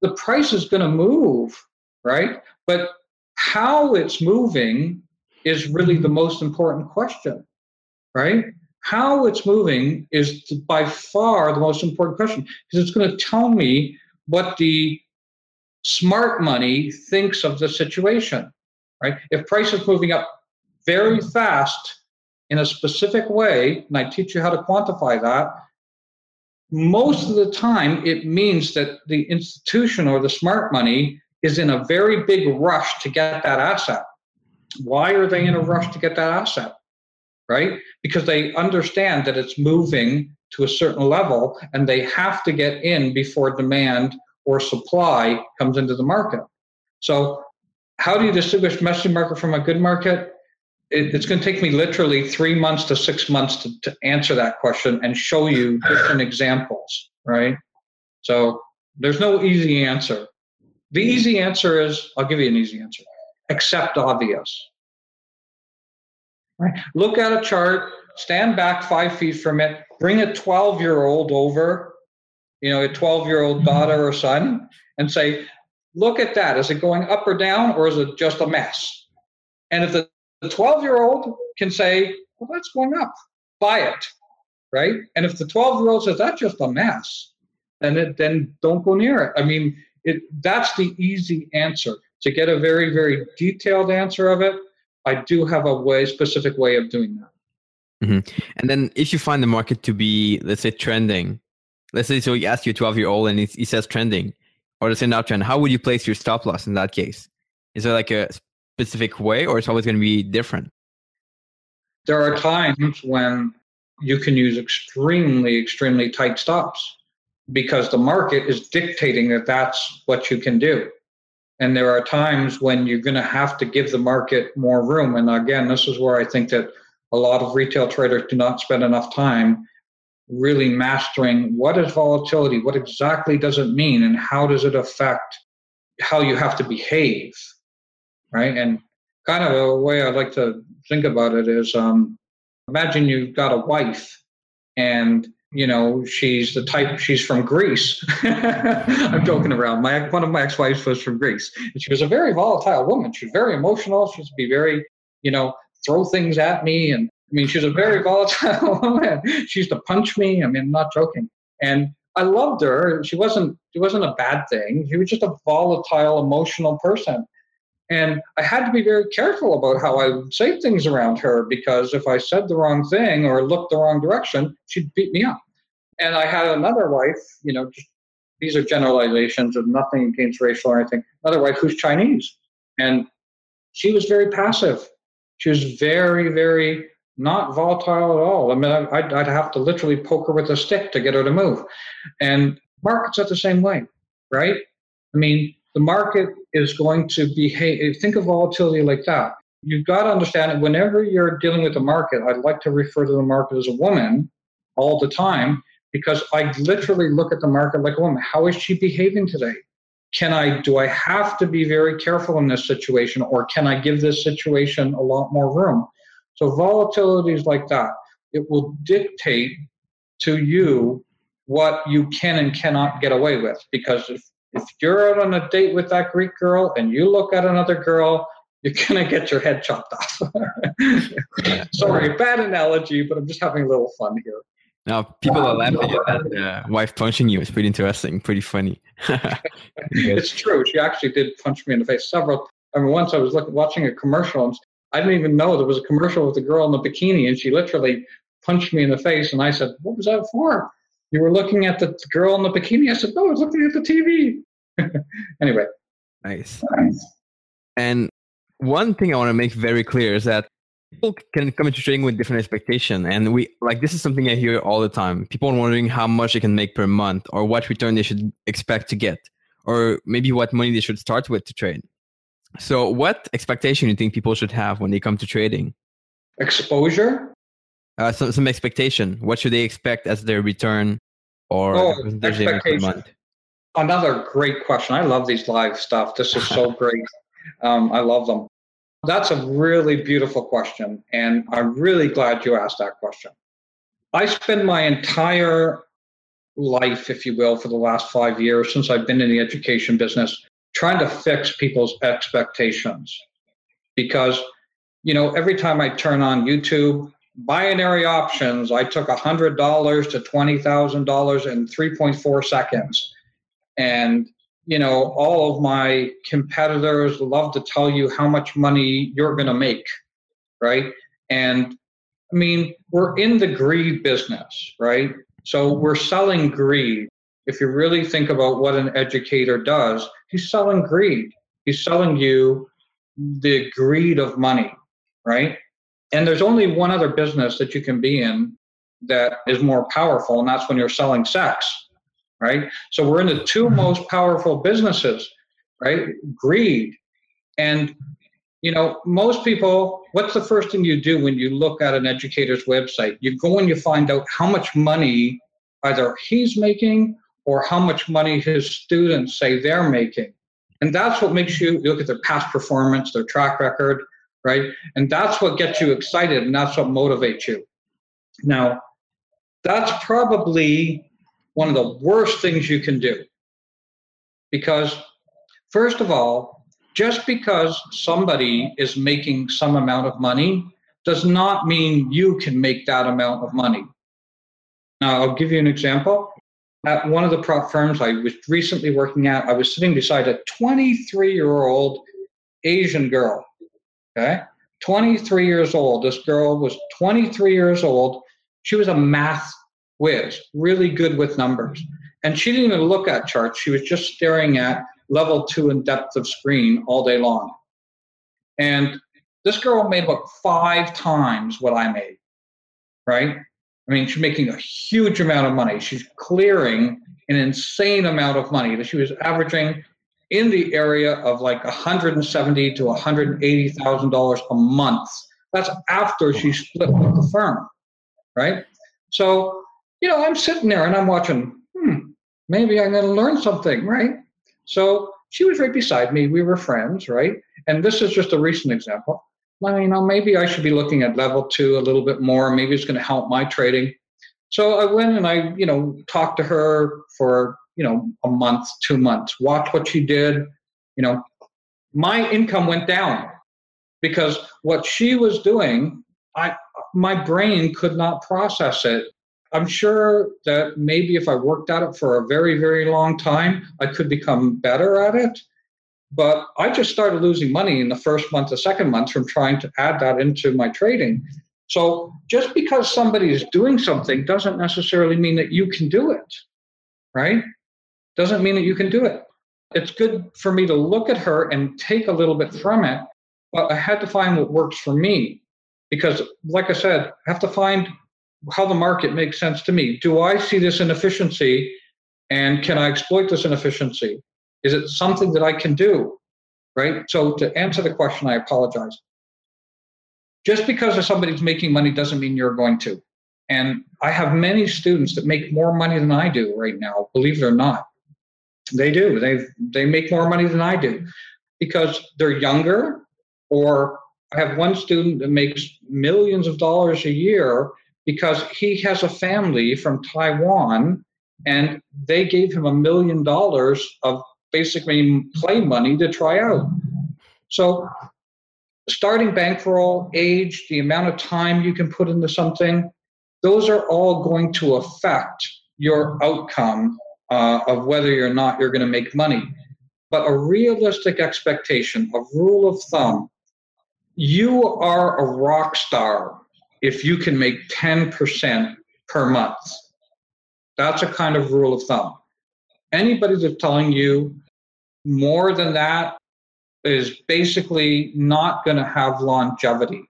the price is going to move, right? But how it's moving is really the most important question, right? How it's moving is by far the most important question because it's going to tell me what the smart money thinks of the situation, right? If price is moving up very fast in a specific way, and I teach you how to quantify that, most of the time it means that the institution or the smart money is in a very big rush to get that asset. Why are they in a rush to get that asset? Right? Because they understand that it's moving to a certain level and they have to get in before demand or supply comes into the market. So, how do you distinguish messy market from a good market? It, it's going to take me literally three months to six months to, to answer that question and show you different examples, right? So, there's no easy answer. The easy answer is I'll give you an easy answer accept obvious. Right? Look at a chart, stand back five feet from it, bring a 12 year old over you know, a 12 year old daughter or son and say, look at that. Is it going up or down or is it just a mess? And if the 12 year old can say, well, that's going up, buy it, right? And if the 12 year old says, that's just a mess, then, it, then don't go near it. I mean, it, that's the easy answer. To get a very, very detailed answer of it, I do have a way, specific way of doing that. Mm-hmm. And then if you find the market to be, let's say, trending, let's say so he ask you 12 year old and he, says trending or the send out trend how would you place your stop loss in that case is there like a specific way or it's always going to be different? There are times when you can use extremely extremely tight stops because the market is dictating that that's what you can do. And there are times when you're going to have to give the market more room. And again this is where i think that a lot of retail traders do not spend enough time really mastering what is volatility, what exactly does it mean, and how does it affect how you have to behave, right? And kind of a way I like to think about it is um, imagine you've got a wife and you know she's the type she's from greece i'm joking around my one of my ex-wives was from greece and she was a very volatile woman she was very emotional she used to be very you know throw things at me and I mean, she's a very volatile woman. She used to punch me. I mean, I'm not joking. And I loved her. She wasn't she wasn't a bad thing. She was just a volatile, emotional person. And I had to be very careful about how I would say things around her because if I said the wrong thing or looked the wrong direction, she'd beat me up. And I had another wife, you know, just, these are generalizations of nothing against racial or anything. Another wife who's Chinese. And she was very passive. She was very, very not volatile at all. I mean, I'd, I'd have to literally poke her with a stick to get her to move. And markets are the same way, right? I mean, the market is going to behave. Think of volatility like that. You've got to understand that whenever you're dealing with the market, I'd like to refer to the market as a woman all the time because I literally look at the market like a woman. How is she behaving today? Can I, do I have to be very careful in this situation or can I give this situation a lot more room? So volatility is like that. It will dictate to you what you can and cannot get away with. Because if, if you're out on a date with that Greek girl and you look at another girl, you're gonna get your head chopped off. Sorry, bad analogy, but I'm just having a little fun here. Now, people are laughing at that uh, wife punching you. It's pretty interesting, pretty funny. it's true. She actually did punch me in the face several. I mean, once I was looking, watching a commercial, and I didn't even know there was a commercial with a girl in the bikini, and she literally punched me in the face. And I said, "What was that for?" You were looking at the girl in the bikini. I said, "No, I was looking at the TV." anyway, nice. nice. And one thing I want to make very clear is that people can come into trading with different expectation, and we like this is something I hear all the time. People are wondering how much they can make per month, or what return they should expect to get, or maybe what money they should start with to trade. So, what expectation do you think people should have when they come to trading? Exposure. Uh, some some expectation. What should they expect as their return or Oh, the percentage they make per expectation. month? Another great question. I love these live stuff. This is so great. Um, I love them. That's a really beautiful question. And I'm really glad you asked that question. I spend my entire life, if you will, for the last five years since I've been in the education business, trying to fix people's expectations. Because, you know, every time I turn on YouTube, binary options, I took $100 to $20,000 in 3.4 seconds. And, you know, all of my competitors love to tell you how much money you're going to make, right? And I mean, we're in the greed business, right? So we're selling greed. If you really think about what an educator does, he's selling greed. He's selling you the greed of money, right? And there's only one other business that you can be in that is more powerful, and that's when you're selling sex, right? So we're in the two mm-hmm. most powerful businesses, right? Greed. And, you know, most people, what's the first thing you do when you look at an educator's website? You go and you find out how much money either he's making or how much money his students say they're making. And that's what makes you, you look at their past performance, their track record, right? And that's what gets you excited and that's what motivates you. Now, that's probably one of the worst things you can do. Because, first of all, just because somebody is making some amount of money does not mean you can make that amount of money. Now, I'll give you an example. At one of the prop firms I was recently working at, I was sitting beside a 23 year old Asian girl. Okay. 23 years old. This girl was 23 years old. She was a math whiz, really good with numbers. And she didn't even look at charts. She was just staring at level two and depth of screen all day long. And this girl made about five times what I made, right? I mean, she's making a huge amount of money. She's clearing an insane amount of money. She was averaging in the area of like 170 to 180 thousand dollars a month. That's after she split with the firm, right? So, you know, I'm sitting there and I'm watching. Hmm, maybe I'm going to learn something, right? So she was right beside me. We were friends, right? And this is just a recent example. You know, maybe I should be looking at level two a little bit more. Maybe it's going to help my trading. So I went and I, you know, talked to her for, you know, a month, two months, Watch what she did. You know, my income went down because what she was doing, I, my brain could not process it. I'm sure that maybe if I worked at it for a very, very long time, I could become better at it. But I just started losing money in the first month, the second month from trying to add that into my trading. So just because somebody is doing something doesn't necessarily mean that you can do it, right? Doesn't mean that you can do it. It's good for me to look at her and take a little bit from it, but I had to find what works for me. Because, like I said, I have to find how the market makes sense to me. Do I see this inefficiency and can I exploit this inefficiency? Is it something that I can do? Right? So, to answer the question, I apologize. Just because somebody's making money doesn't mean you're going to. And I have many students that make more money than I do right now, believe it or not. They do. They they make more money than I do because they're younger or I have one student that makes millions of dollars a year because he has a family from Taiwan and they gave him a million dollars of basically play money to try out. So, starting bankroll, age, the amount of time you can put into something, those are all going to affect your outcome uh, of whether or not you're going to make money. But a realistic expectation, a rule of thumb, you are a rock star if you can make 10% per month. That's a kind of rule of thumb. Anybody that's telling you more than that is basically not going to have longevity.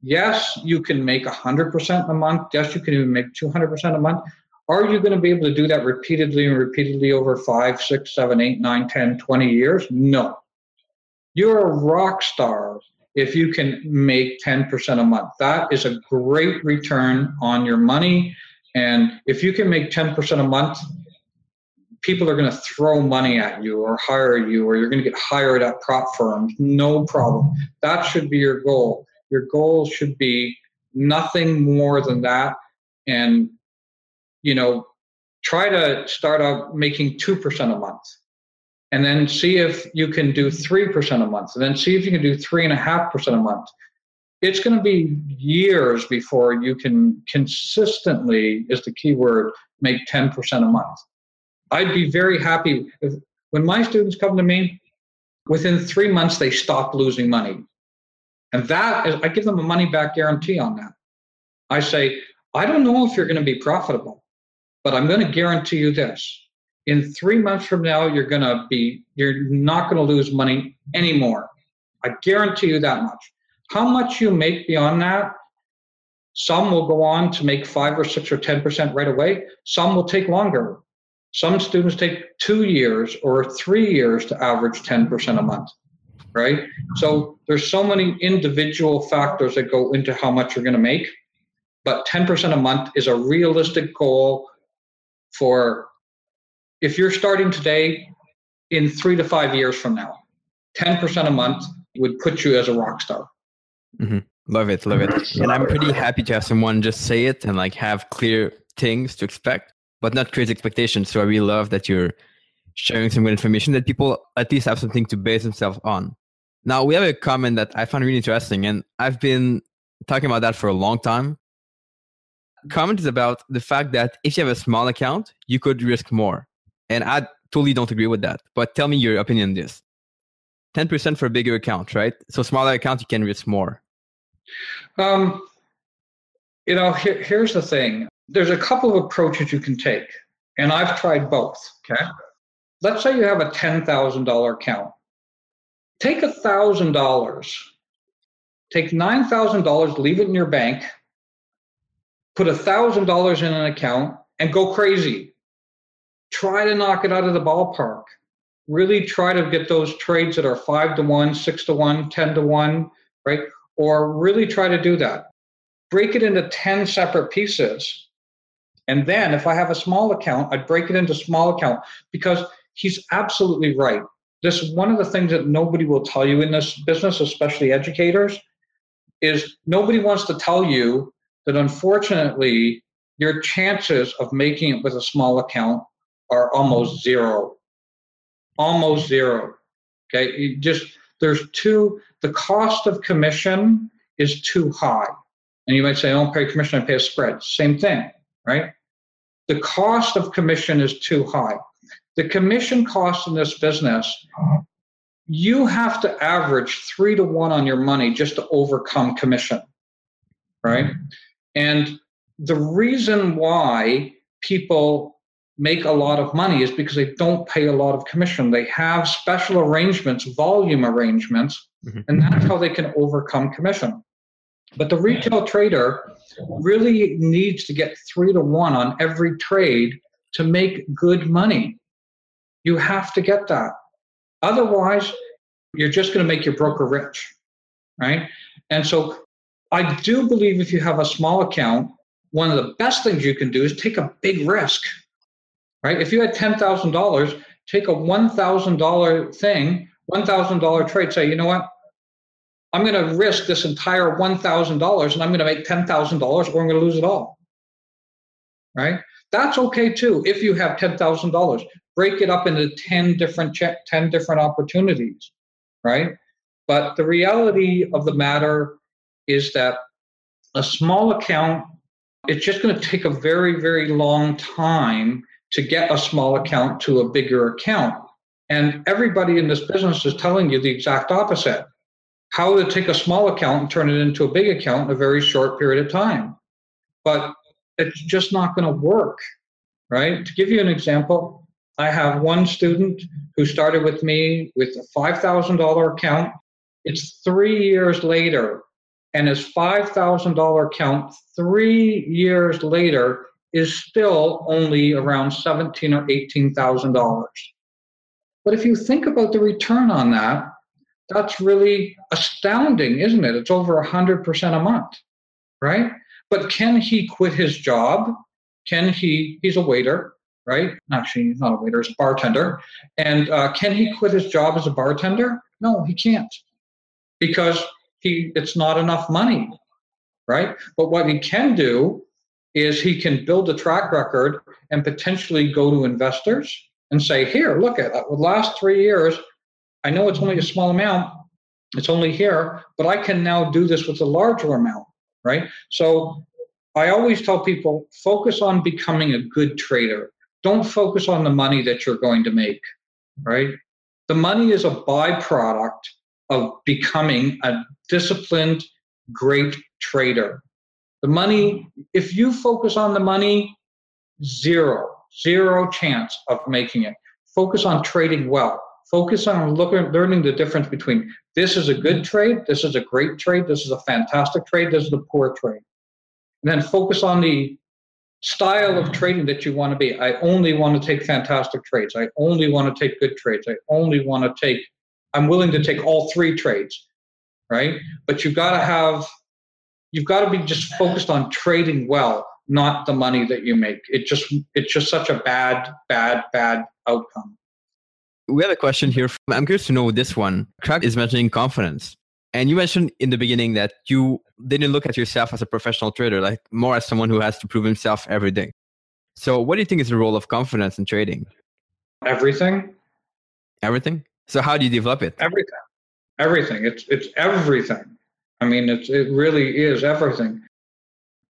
Yes, you can make 100% a month. Yes, you can even make 200% a month. Are you going to be able to do that repeatedly and repeatedly over five, six, seven, eight, nine, 10, 20 years? No. You're a rock star if you can make 10% a month. That is a great return on your money. And if you can make 10% a month, people are going to throw money at you or hire you, or you're going to get hired at prop firms. No problem. That should be your goal. Your goal should be nothing more than that. And, you know, try to start out making 2% a month. And then see if you can do 3% a month. And then see if you can do 3.5% a month. It's going to be years before you can consistently is the key word make 10% a month. I'd be very happy if, when my students come to me within three months they stop losing money. And that is i give them a money back guarantee on that. I say i don't know if you're going to be profitable but i'm going to guarantee you this. In three months from now you're going to be you're not going to lose money anymore. I guarantee you that much. How much you make beyond that some will go on to make five or six or ten percent right away. Some will take longer. Some students take two years or three years to average 10% a month right? So there's so many individual factors that go into how much you're going to make but 10% a month is a realistic goal for if you're starting today in three to five years from now 10% a month would put you as a rock star. Mm-hmm. love it love it. And i'm pretty happy to have someone just say it and like have clear things to expect but not crazy expectations. So i really love that you're sharing some good information that people at least have something to base themselves on. Now we have a comment that i found really interesting and i've been talking about that for a long time comment is about the fact that if you have a small account you could risk more and I totally don't agree with that. But tell me your opinion on this. 10% for a bigger account, right? So smaller account, you can risk more. Um, you know, here, here's the thing. There's a couple of approaches you can take, and I've tried both. Okay. Let's say you have a $10,000 account. Take $1,000, take $9,000, leave it in your bank, put a $1,000 in an account, and go crazy try to knock it out of the ballpark. Really try to get those trades that are five to one, six to one, 10 to one, right? Or really try to do that. Break it into 10 separate pieces. And then if I have a small account, I'd break it into small account because he's absolutely right. This is one of the things that nobody will tell you in this business, especially educators, is nobody wants to tell you that unfortunately your chances of making it with a small account are almost zero. Almost zero. Okay, you just there's two. The cost of commission is too high, and you might say, "I don't pay commission; I pay a spread." Same thing, right? The cost of commission is too high. The commission cost in this business, you have to average three to one on your money just to overcome commission, right? And the reason why people make a lot of money is because they don't pay a lot of commission. They have special arrangements, volume arrangements, mm-hmm. and that's how they can overcome commission. But the retail trader really needs to get three to one on every trade to make good money. You have to get that. Otherwise, you're just going to make your broker rich, right? And so I do believe if you have a small account, one of the best things you can do is take a big risk right? If you had $10,000, take a $1,000 thing, $1,000 trade, say, you know what? I'm going to risk this entire $1,000 and I'm going to make $10,000 or I'm going to lose it all. Right? That's okay too if you have $10,000. Break it up into 10 different 10 different opportunities, right? But the reality of the matter is that a small account it's just going to take a very very long time to get a small account to a bigger account. And everybody in this business is telling you the exact opposite how to take a small account and turn it into a big account in a very short period of time. But it's just not going to work, right? To give you an example, I have one student who started with me with a $5,000 account. It's three years later, and his $5,000 account three years later is still only around $17,000 or eighteen thousand dollars. But if you think about the return on that, that's really astounding, isn't it? It's over hundred percent a month, right? But can he quit his job can he, he's a waiter, right? Actually, he's not a waiter, he's a bartender. And uh, can he quit his job as a bartender? No, he can't because he, it's not enough money, right? But what he can do is he can build a track record and potentially go to investors and say, here, look at the last three years, I know it's only a small amount, it's only here, but I can now do this with a larger amount, right? So I always tell people focus on becoming a good trader. Don't focus on the money that you're going to make, right? The money is a byproduct of becoming a disciplined, great trader. The money, if you focus on the money, zero, zero chance of making it. Focus on trading well. Focus on looking, learning the difference between this is a good trade, this is a great trade, this is a fantastic trade, this is a poor trade. And then focus on the style of trading that you want to be. I only want to take fantastic trades. I only want to take good trades. I only want to take, I'm willing to take all three trades, right? But you've got to have, you've got to be just focused on trading well, not the money that you make. It just, it's just such a bad, bad, bad outcome. We have a question here. From, I'm curious to know this one. Craig is mentioning confidence. And you mentioned in the beginning that you didn't look at yourself as a professional trader, like more as someone who has to prove himself every day. So, what do you think is the role of confidence in trading? Everything. Everything. So, how do you develop it? Everything. Everything. It's it's everything. I mean, it's it really is everything.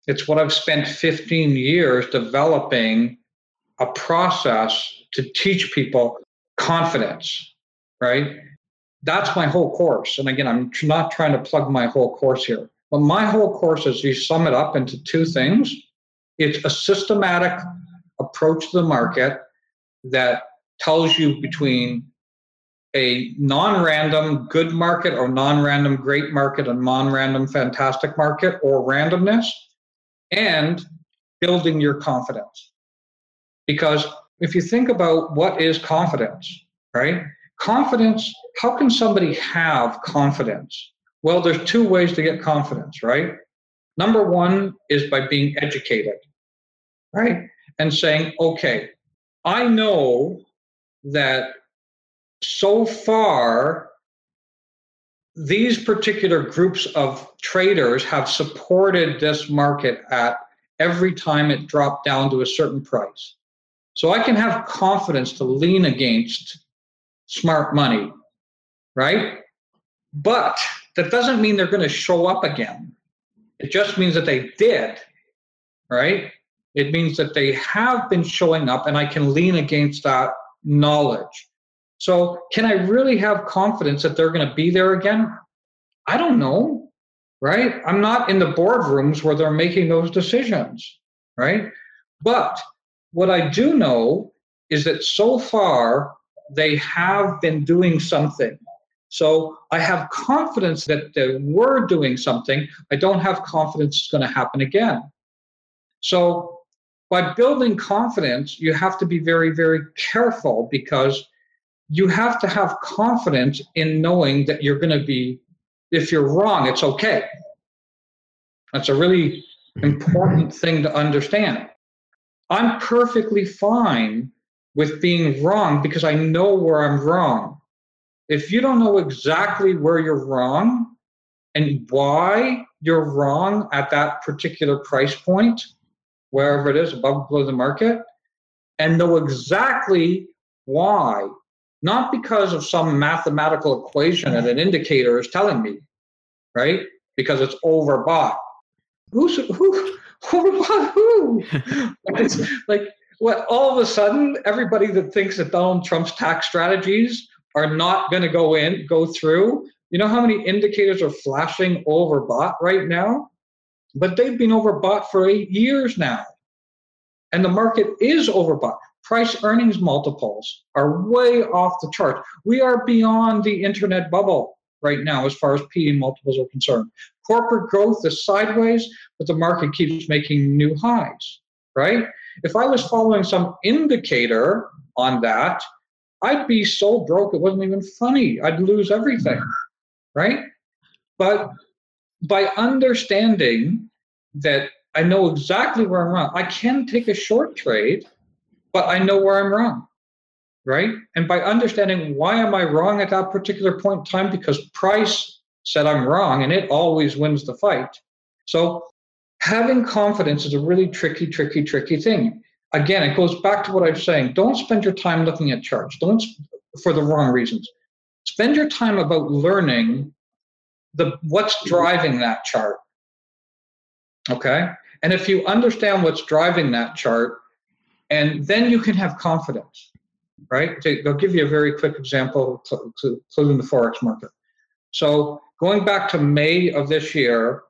It's what I've spent 15 years developing a process to teach people confidence, right? That's my whole course. And again, I'm not trying to plug my whole course here, but my whole course is you sum it up into two things. It's a systematic approach to the market that tells you between a non-random good market or non-random great market a non-random fantastic market or randomness and building your confidence because if you think about what is confidence, right? Confidence, how can somebody have confidence? Well, there's two ways to get confidence, right? Number one is by being educated, right? And saying, okay, I know that so far these particular groups of traders have supported this market at every time it dropped down to a certain price. So I can have confidence to lean against smart money, right? But that doesn't mean they're going to show up again. It just means that they did, right? It means that they have been showing up and I can lean against that knowledge. So, can I really have confidence that they're going to be there again? I don't know, right? I'm not in the boardrooms where they're making those decisions, right? But what I do know is that so far they have been doing something. So I have confidence that they were doing something. I don't have confidence it's going to happen again. So by building confidence, you have to be very, very careful because you have to have confidence in knowing that you're going to be, if you're wrong, it's okay. That's a really important thing to understand. I'm perfectly fine with being wrong because I know where I'm wrong. If you don't know exactly where you're wrong and why you're wrong at that particular price point, wherever it is, above below the market, and know exactly why, not because of some mathematical equation that an indicator is telling me, right? Because it's overbought. Who's who what who? it's like what all of a sudden everybody that thinks that Donald Trump's tax strategies are not going to go in, go through. You know how many indicators are flashing overbought right now? But they've been overbought for eight years now. And the market is overbought. Price earnings multiples are way off the chart. We are beyond the internet bubble right now as far as PE multiples are concerned. Corporate growth is sideways, but the market keeps making new highs, right? If I was following some indicator on that, I'd be so broke it wasn't even funny. I'd lose everything, right? But by understanding that I know exactly where I'm at, I can take a short trade, but I know where I'm wrong. Right? And by understanding why am I wrong at that particular point in time, because price said I'm wrong and it always wins the fight. So having confidence is a really tricky, tricky, tricky thing. Again, it goes back to what I'm saying. Don't spend your time looking at charts. Don't for the wrong reasons. Spend your time about learning the what's driving that chart. Okay? And if you understand what's driving that chart, and then you can have confidence, right? I'll give you a very quick example, including the Forex market. So going back to May of this year,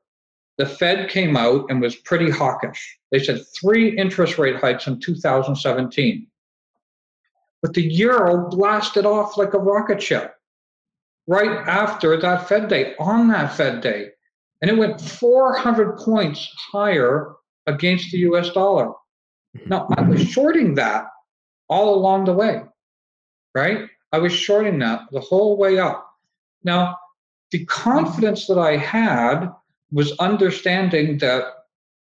the Fed came out and was pretty hawkish. They said three interest rate hikes in 2017. But the euro blasted off like a rocket ship right after that Fed day, on that Fed day. And it went 400 points higher against the US dollar. Now, I was shorting that all along the way, right? I was shorting that the whole way up. Now, the confidence that I had was understanding that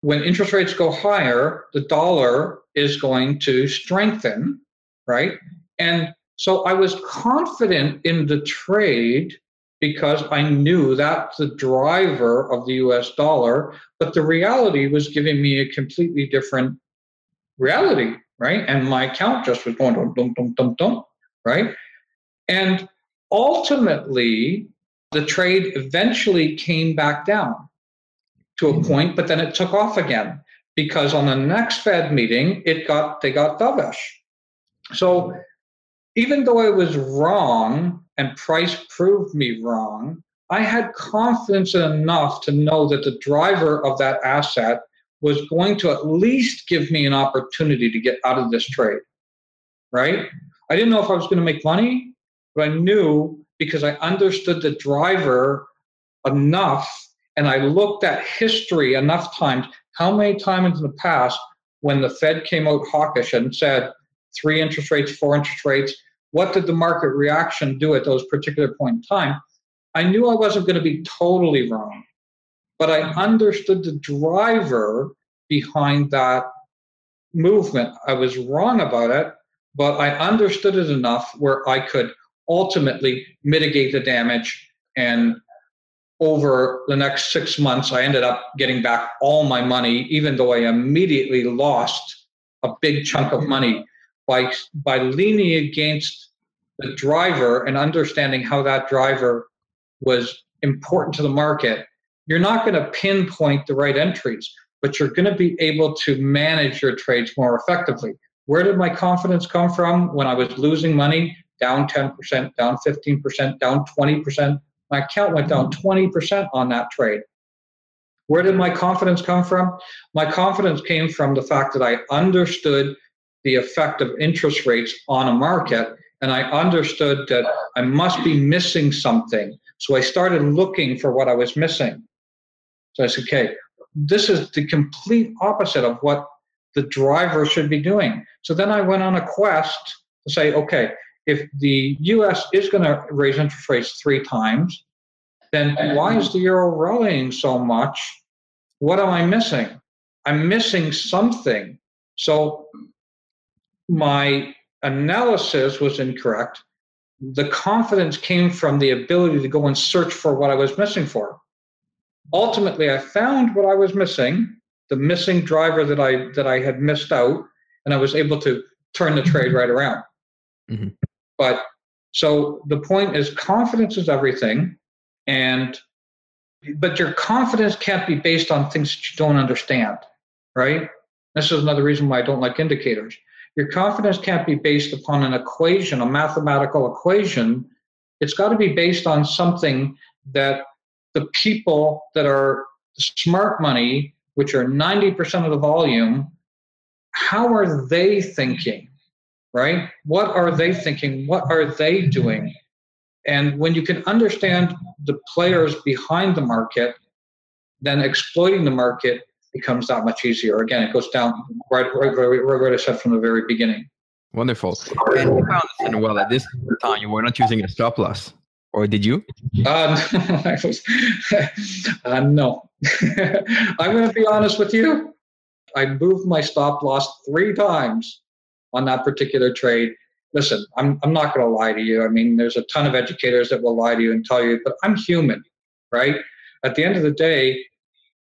when interest rates go higher, the dollar is going to strengthen, right? And so I was confident in the trade because I knew that's the driver of the US dollar, but the reality was giving me a completely different reality, right? And my account just was going dum dum dum dum dum, right? And ultimately, the trade eventually came back down to a mm-hmm. point, but then it took off again because on the next Fed meeting, it got they got dovish. So even though I was wrong and price proved me wrong, I had confidence enough to know that the driver of that asset was going to at least give me an opportunity to get out of this trade. Right? I didn't know if I was going to make money, but I knew because I understood the driver enough and I looked at history enough times, how many times in the past when the Fed came out hawkish and said three interest rates, four interest rates, what did the market reaction do at those particular point in time? I knew I wasn't going to be totally wrong, but I understood the driver behind that movement. I was wrong about it, but I understood it enough where I could ultimately mitigate the damage. And over the next six months, I ended up getting back all my money, even though I immediately lost a big chunk of money by by leaning against the driver and understanding how that driver was important to the market, you're not going to pinpoint the right entries, but you're going to be able to manage your trades more effectively. Where did my confidence come from when I was losing money? Down 10%, down 15%, down 20%. My account went down 20% on that trade. Where did my confidence come from? My confidence came from the fact that I understood the effect of interest rates on a market and I understood that I must be missing something. So I started looking for what I was missing. So I said, okay, this is the complete opposite of what the driver should be doing. So then I went on a quest to say, okay, if the US is going to raise interest rates three times, then why is the euro rallying so much? What am I missing? I'm missing something. So my analysis was incorrect. The confidence came from the ability to go and search for what I was missing for. Ultimately, I found what I was missing, the missing driver that I that I had missed out, and I was able to turn the trade right around. Mm-hmm. But so the point is confidence is everything and but your confidence can't be based on things that you don't understand, right? This is another reason why I don't like indicators. Your confidence can't be based upon an equation, a mathematical equation. It's got to be based on something that the people that are smart money, which are 90% of the volume, how are they thinking? Right? What are they thinking? What are they doing? And when you can understand the players behind the market, then exploiting the market becomes that much easier. Again, it goes down right, right, right, right what I said from the very beginning. Wonderful. And if I understand well, at this time you were not using a stop loss or did you? Uh, I was, uh, no. I'm going to be honest with you. I moved my stop loss three times on that particular trade. Listen, I'm, I'm not going to lie to you. I mean, there's a ton of educators that will lie to you and tell you, but I'm human, right? At the end of the day,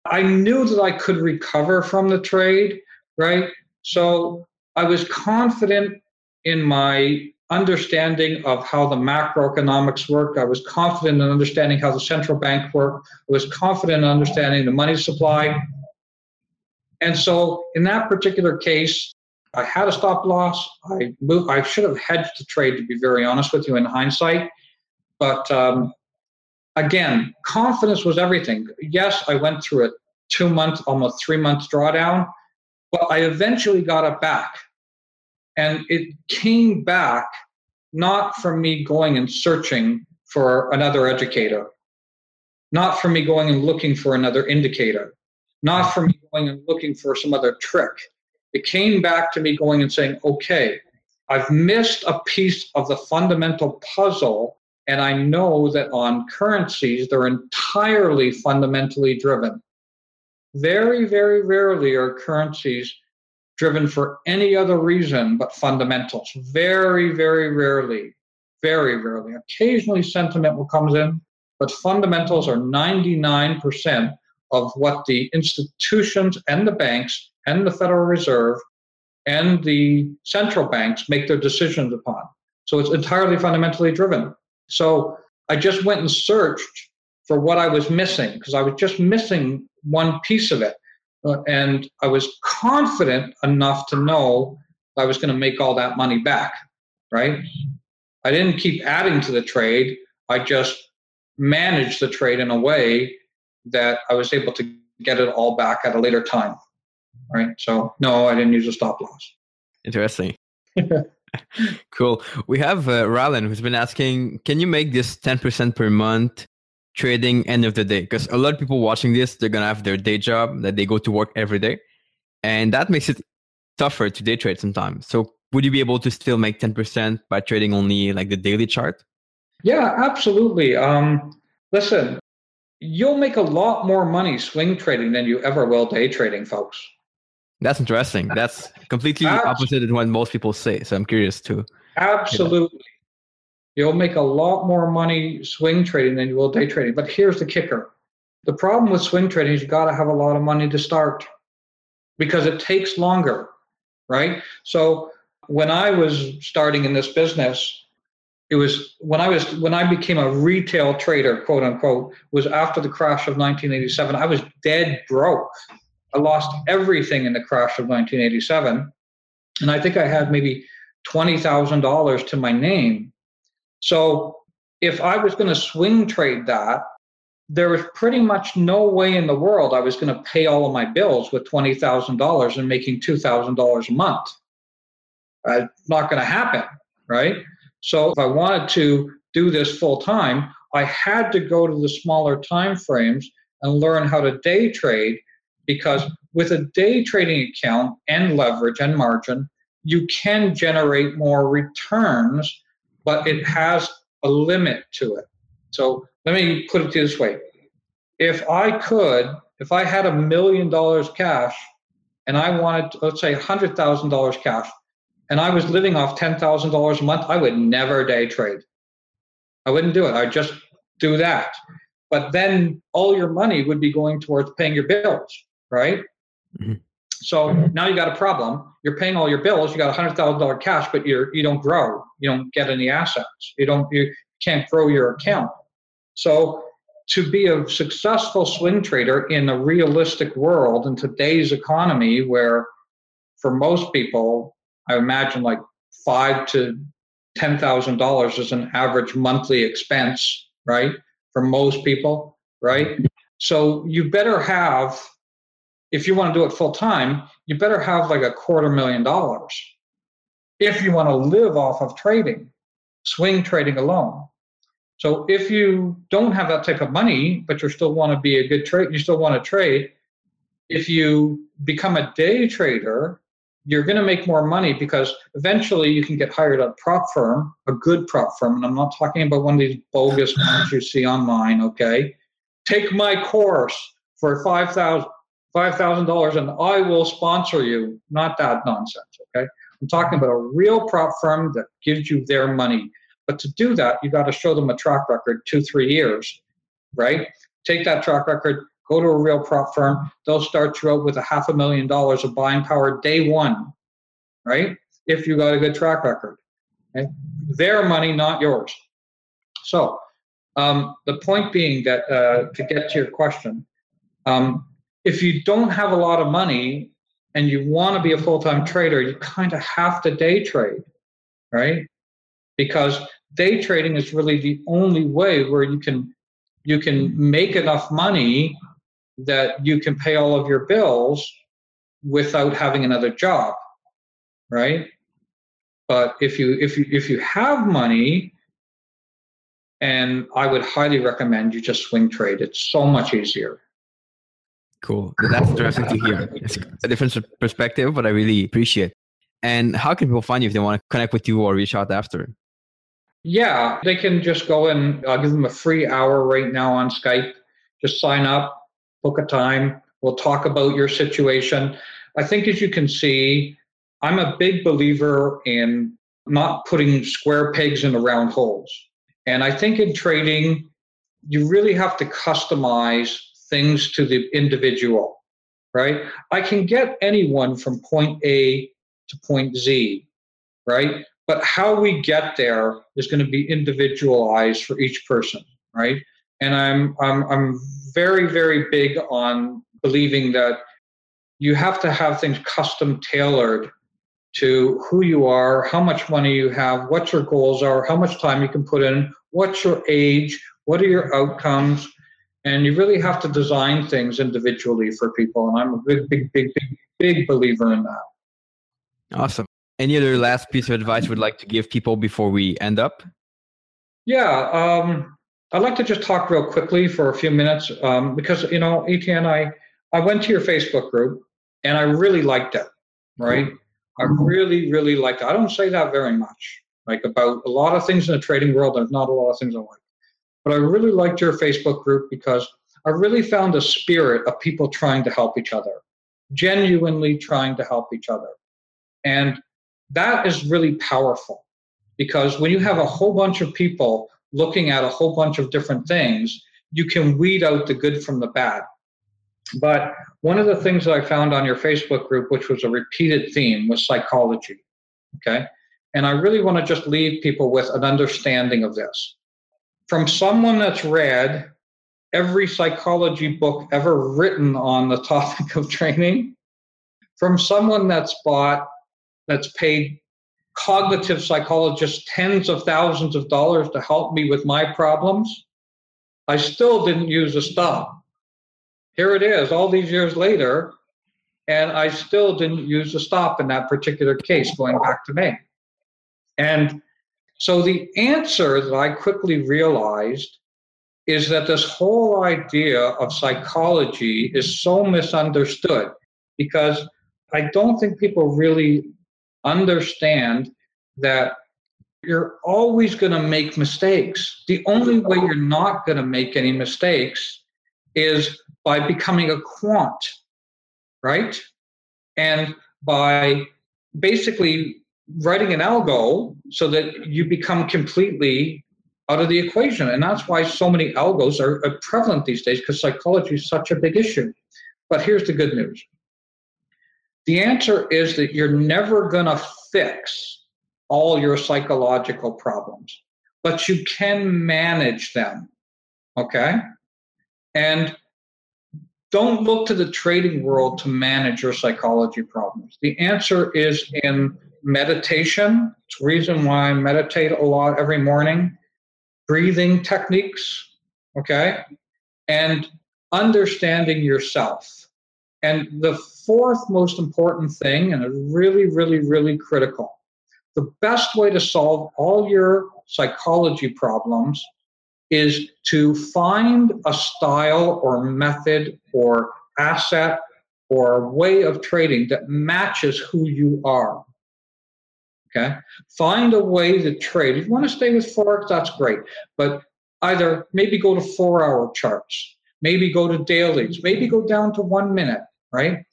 I knew that I could recover from the trade, right? So I was confident in my understanding of how the macroeconomics work. I was confident in understanding how the central bank worked. I was confident in understanding the money supply. And so in that particular case, I had a stop loss. I moved, I should have hedged the trade, to be very honest with you, in hindsight. But um, again, confidence was everything. Yes, I went through a two month, almost three month drawdown, but I eventually got it back. And it came back not from me going and searching for another educator, not from me going and looking for another indicator, not from me going and looking for some other trick. It came back to me going and saying, okay, I've missed a piece of the fundamental puzzle, and I know that on currencies, they're entirely fundamentally driven. Very, very rarely are currencies driven for any other reason but fundamentals. Very, very rarely, very rarely. Occasionally, sentiment will comes in, but fundamentals are 99% of what the institutions and the banks and the Federal Reserve and the central banks make their decisions upon. So it's entirely fundamentally driven. So I just went and searched for what I was missing because I was just missing one piece of it. And I was confident enough to know I was going to make all that money back, right? I didn't keep adding to the trade. I just managed the trade in a way that I was able to get it all back at a later time, right? So, no, I didn't use a stop loss. Interesting. cool. We have uh, who's been asking, can you make this 10% per month trading end of the day. Because a lot of people watching this they're gonna have their day job that they go to work every day. And that makes it tougher to day trade sometimes. So would you be able to still make 10% by trading only like the daily chart? Yeah absolutely. Um, listen you'll make a lot more money swing trading than you ever will day trading folks. That's interesting. That's completely opposite of what most people say so i'm curious too absolutely You'll make a lot more money swing trading than you will day trading. But here's the kicker the problem with swing trading is you got to have a lot of money to start because it takes longer, right? So when I was starting in this business, it was when I was when I became a retail trader, quote unquote, was after the crash of 1987. I was dead broke. I lost everything in the crash of 1987, and I think I had maybe twenty thousand dollars to my name so if I was going to swing trade that, there was pretty much no way in the world I was going to pay all of my bills with $20,000 and making $2,000 a month. Uh, not going to happen, right? So if I wanted to do this full time, I had to go to the smaller time frames and learn how to day trade because with a day trading account and leverage and margin, you can generate more returns but it has a limit to it. So let me put it this way. If I could, if I had a million dollars cash and I wanted, to, let's say, $100,000 cash, and I was living off $10,000 a month, I would never day trade. I wouldn't do it. I'd just do that. But then all your money would be going towards paying your bills, right? Mm-hmm. So now you got a problem. You're paying all your bills. You got a hundred thousand dollar cash, but you're you don't grow. You don't get any assets. You don't you can't grow your account. So to be a successful swing trader in a realistic world in today's economy, where for most people, I imagine like five to ten thousand dollars is an average monthly expense, right? For most people, right? So you better have if you want to do it full time, you better have like a quarter million dollars if you want to live off of trading, swing trading alone. So if you don't have that type of money, but you still want to be a good trade, you still want to trade. If you become a day trader, you're going to make more money because eventually you can get hired at a prop firm, a good prop firm. And I'm not talking about one of these bogus ones you see online, okay? Take my course for $5,000 $5, and I will sponsor you. Not that nonsense, okay? I'm talking about a real prop firm that gives you their money. But to do that, you got to show them a track record, two, three years, right? Take that track record, go to a real prop firm. They'll start you out with a half a million dollars of buying power day one, right? If you got a good track record. Okay? Their money, not yours. So, um, the point being that uh, to get to your question, um, if you don't have a lot of money and you want to be a full-time trader, you kind of have to day trade, right? Because day trading is really the only way where you can you can make enough money that you can pay all of your bills without having another job right? But if you if you if you have money and i would highly recommend you just swing trade. It's so much easier cool. That's interesting to hear. It's a different perspective but i really appreciate. And how can people find you if they want to connect with you or reach out after? Yeah they can just go and i'll give them a free hour right now on skype. Just sign up book a time. We'll talk about your situation. I think, as you can see, I'm a big believer in not putting square pegs into round holes. And I think in trading, you really have to customize things to the individual, right? I can get anyone from point A to point Z, right? But how we get there is going to be individualized for each person, right? And I'm I'm I'm very very big on believing that you have to have things custom tailored to who you are, how much money you have, what your goals are, how much time you can put in, what's your age, what are your outcomes, and you really have to design things individually for people. And I'm a big, big, big, big, big believer in that. Awesome. Any other last piece of advice you would like to give people before we end up? Yeah, um, I'd like to just talk real quickly for a few minutes um, because you know, Etienne, I I went to your Facebook group and I really liked it. Right, I really really liked it. I don't say that very much, like about a lot of things in the trading world. There's not a lot of things I like, but I really liked your Facebook group because I really found a spirit of people trying to help each other, genuinely trying to help each other, and that is really powerful because when you have a whole bunch of people looking at a whole bunch of different things, you can weed out the good from the bad. But one of the things that I found on your Facebook group, which was a repeated theme, was psychology. Okay. And I really want to just leave people with an understanding of this. From someone that's read every psychology book ever written on the topic of training, from someone that's bought, that's paid cognitive psychologists tens of thousands of dollars to help me with my problems. I still didn't use a stop. Here it is, all these years later, and I still didn't use a stop in that particular case going back to May. And so the answer that I quickly realized is that this whole idea of psychology is so misunderstood because I don't think people really understand that you're always going to make mistakes. The only way you're not going to make any mistakes is by becoming a quant, right? And by basically writing an algo so that you become completely out of the equation. And that's why so many algos are, prevalent these days because psychology is such a big issue. But here's the good news the answer is that you're never going to fix all your psychological problems, but you can manage them. Okay? And don't look to the trading world to manage your psychology problems. The answer is in meditation. It's the reason why I meditate a lot every morning, breathing techniques, okay? And understanding yourself. And the fourth most important thing, and really, really, really critical the best way to solve all your psychology problems is to find a style or method or asset or way of trading that matches who you are. Okay. Find a way to trade. If you want to stay with Forex, that's great. But either maybe go to four hour charts, maybe go to dailies, maybe go down to one minute, right?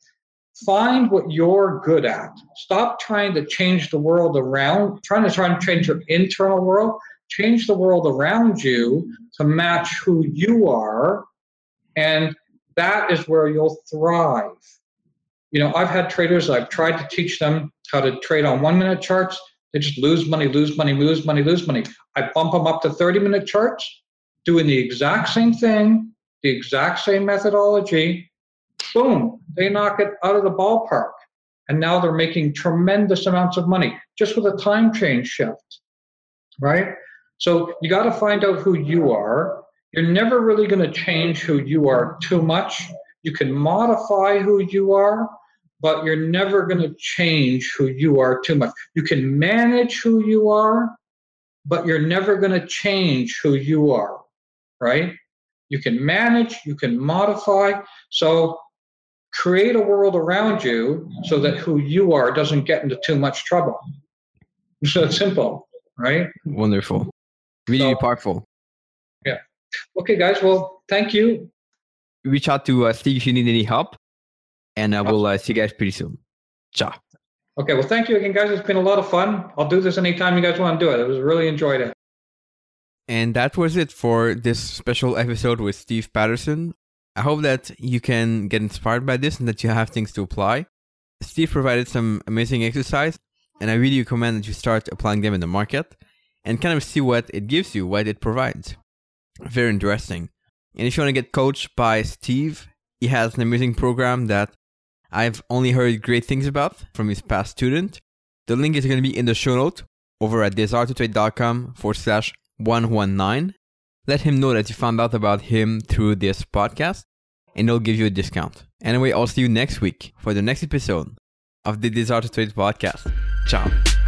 Find what you're good at. Stop trying to change the world around, trying to try and change your internal world. Change the world around you to match who you are. And that is where you'll thrive. You know, I've had traders, I've tried to teach them how to trade on one minute charts. They just lose money, lose money, lose money, lose money. I bump them up to 30 minute charts, doing the exact same thing, the exact same methodology. Boom, they knock it out of the ballpark. And now they're making tremendous amounts of money just with a time change shift, right? So you got to find out who you are. You're never really going to change who you are too much. You can modify who you are, but you're never going to change who you are too much. You can manage who you are, but you're never going to change who you are, right? You can manage, you can modify. So create a world around you so that who you are doesn't get into too much trouble. So it's simple, right? Wonderful. Really so, powerful. Yeah. Okay, guys. Well, thank you. Reach out to uh, Steve if you need any help and I will uh, see you guys pretty soon. Ciao. Okay, well, thank you again, guys. It's been a lot of fun. I'll do this anytime you guys want to do it. I was really enjoyed it. And that was it for this special episode with Steve Patterson. I hope that you can get inspired by this and that you have things to apply. Steve provided some amazing exercise, and I really recommend that you start applying them in the market and kind of see what it gives you, what it provides. Very interesting. And if you want to get coached by Steve, he has an amazing program that I've only heard great things about from his past student. The link is going to be in the show note over at desiretotrade.com forward slash 119. Let him know that you found out about him through this podcast and he'll give you a discount. Anyway, I'll see you next week for the next episode of the Desire to Trade podcast. Ciao.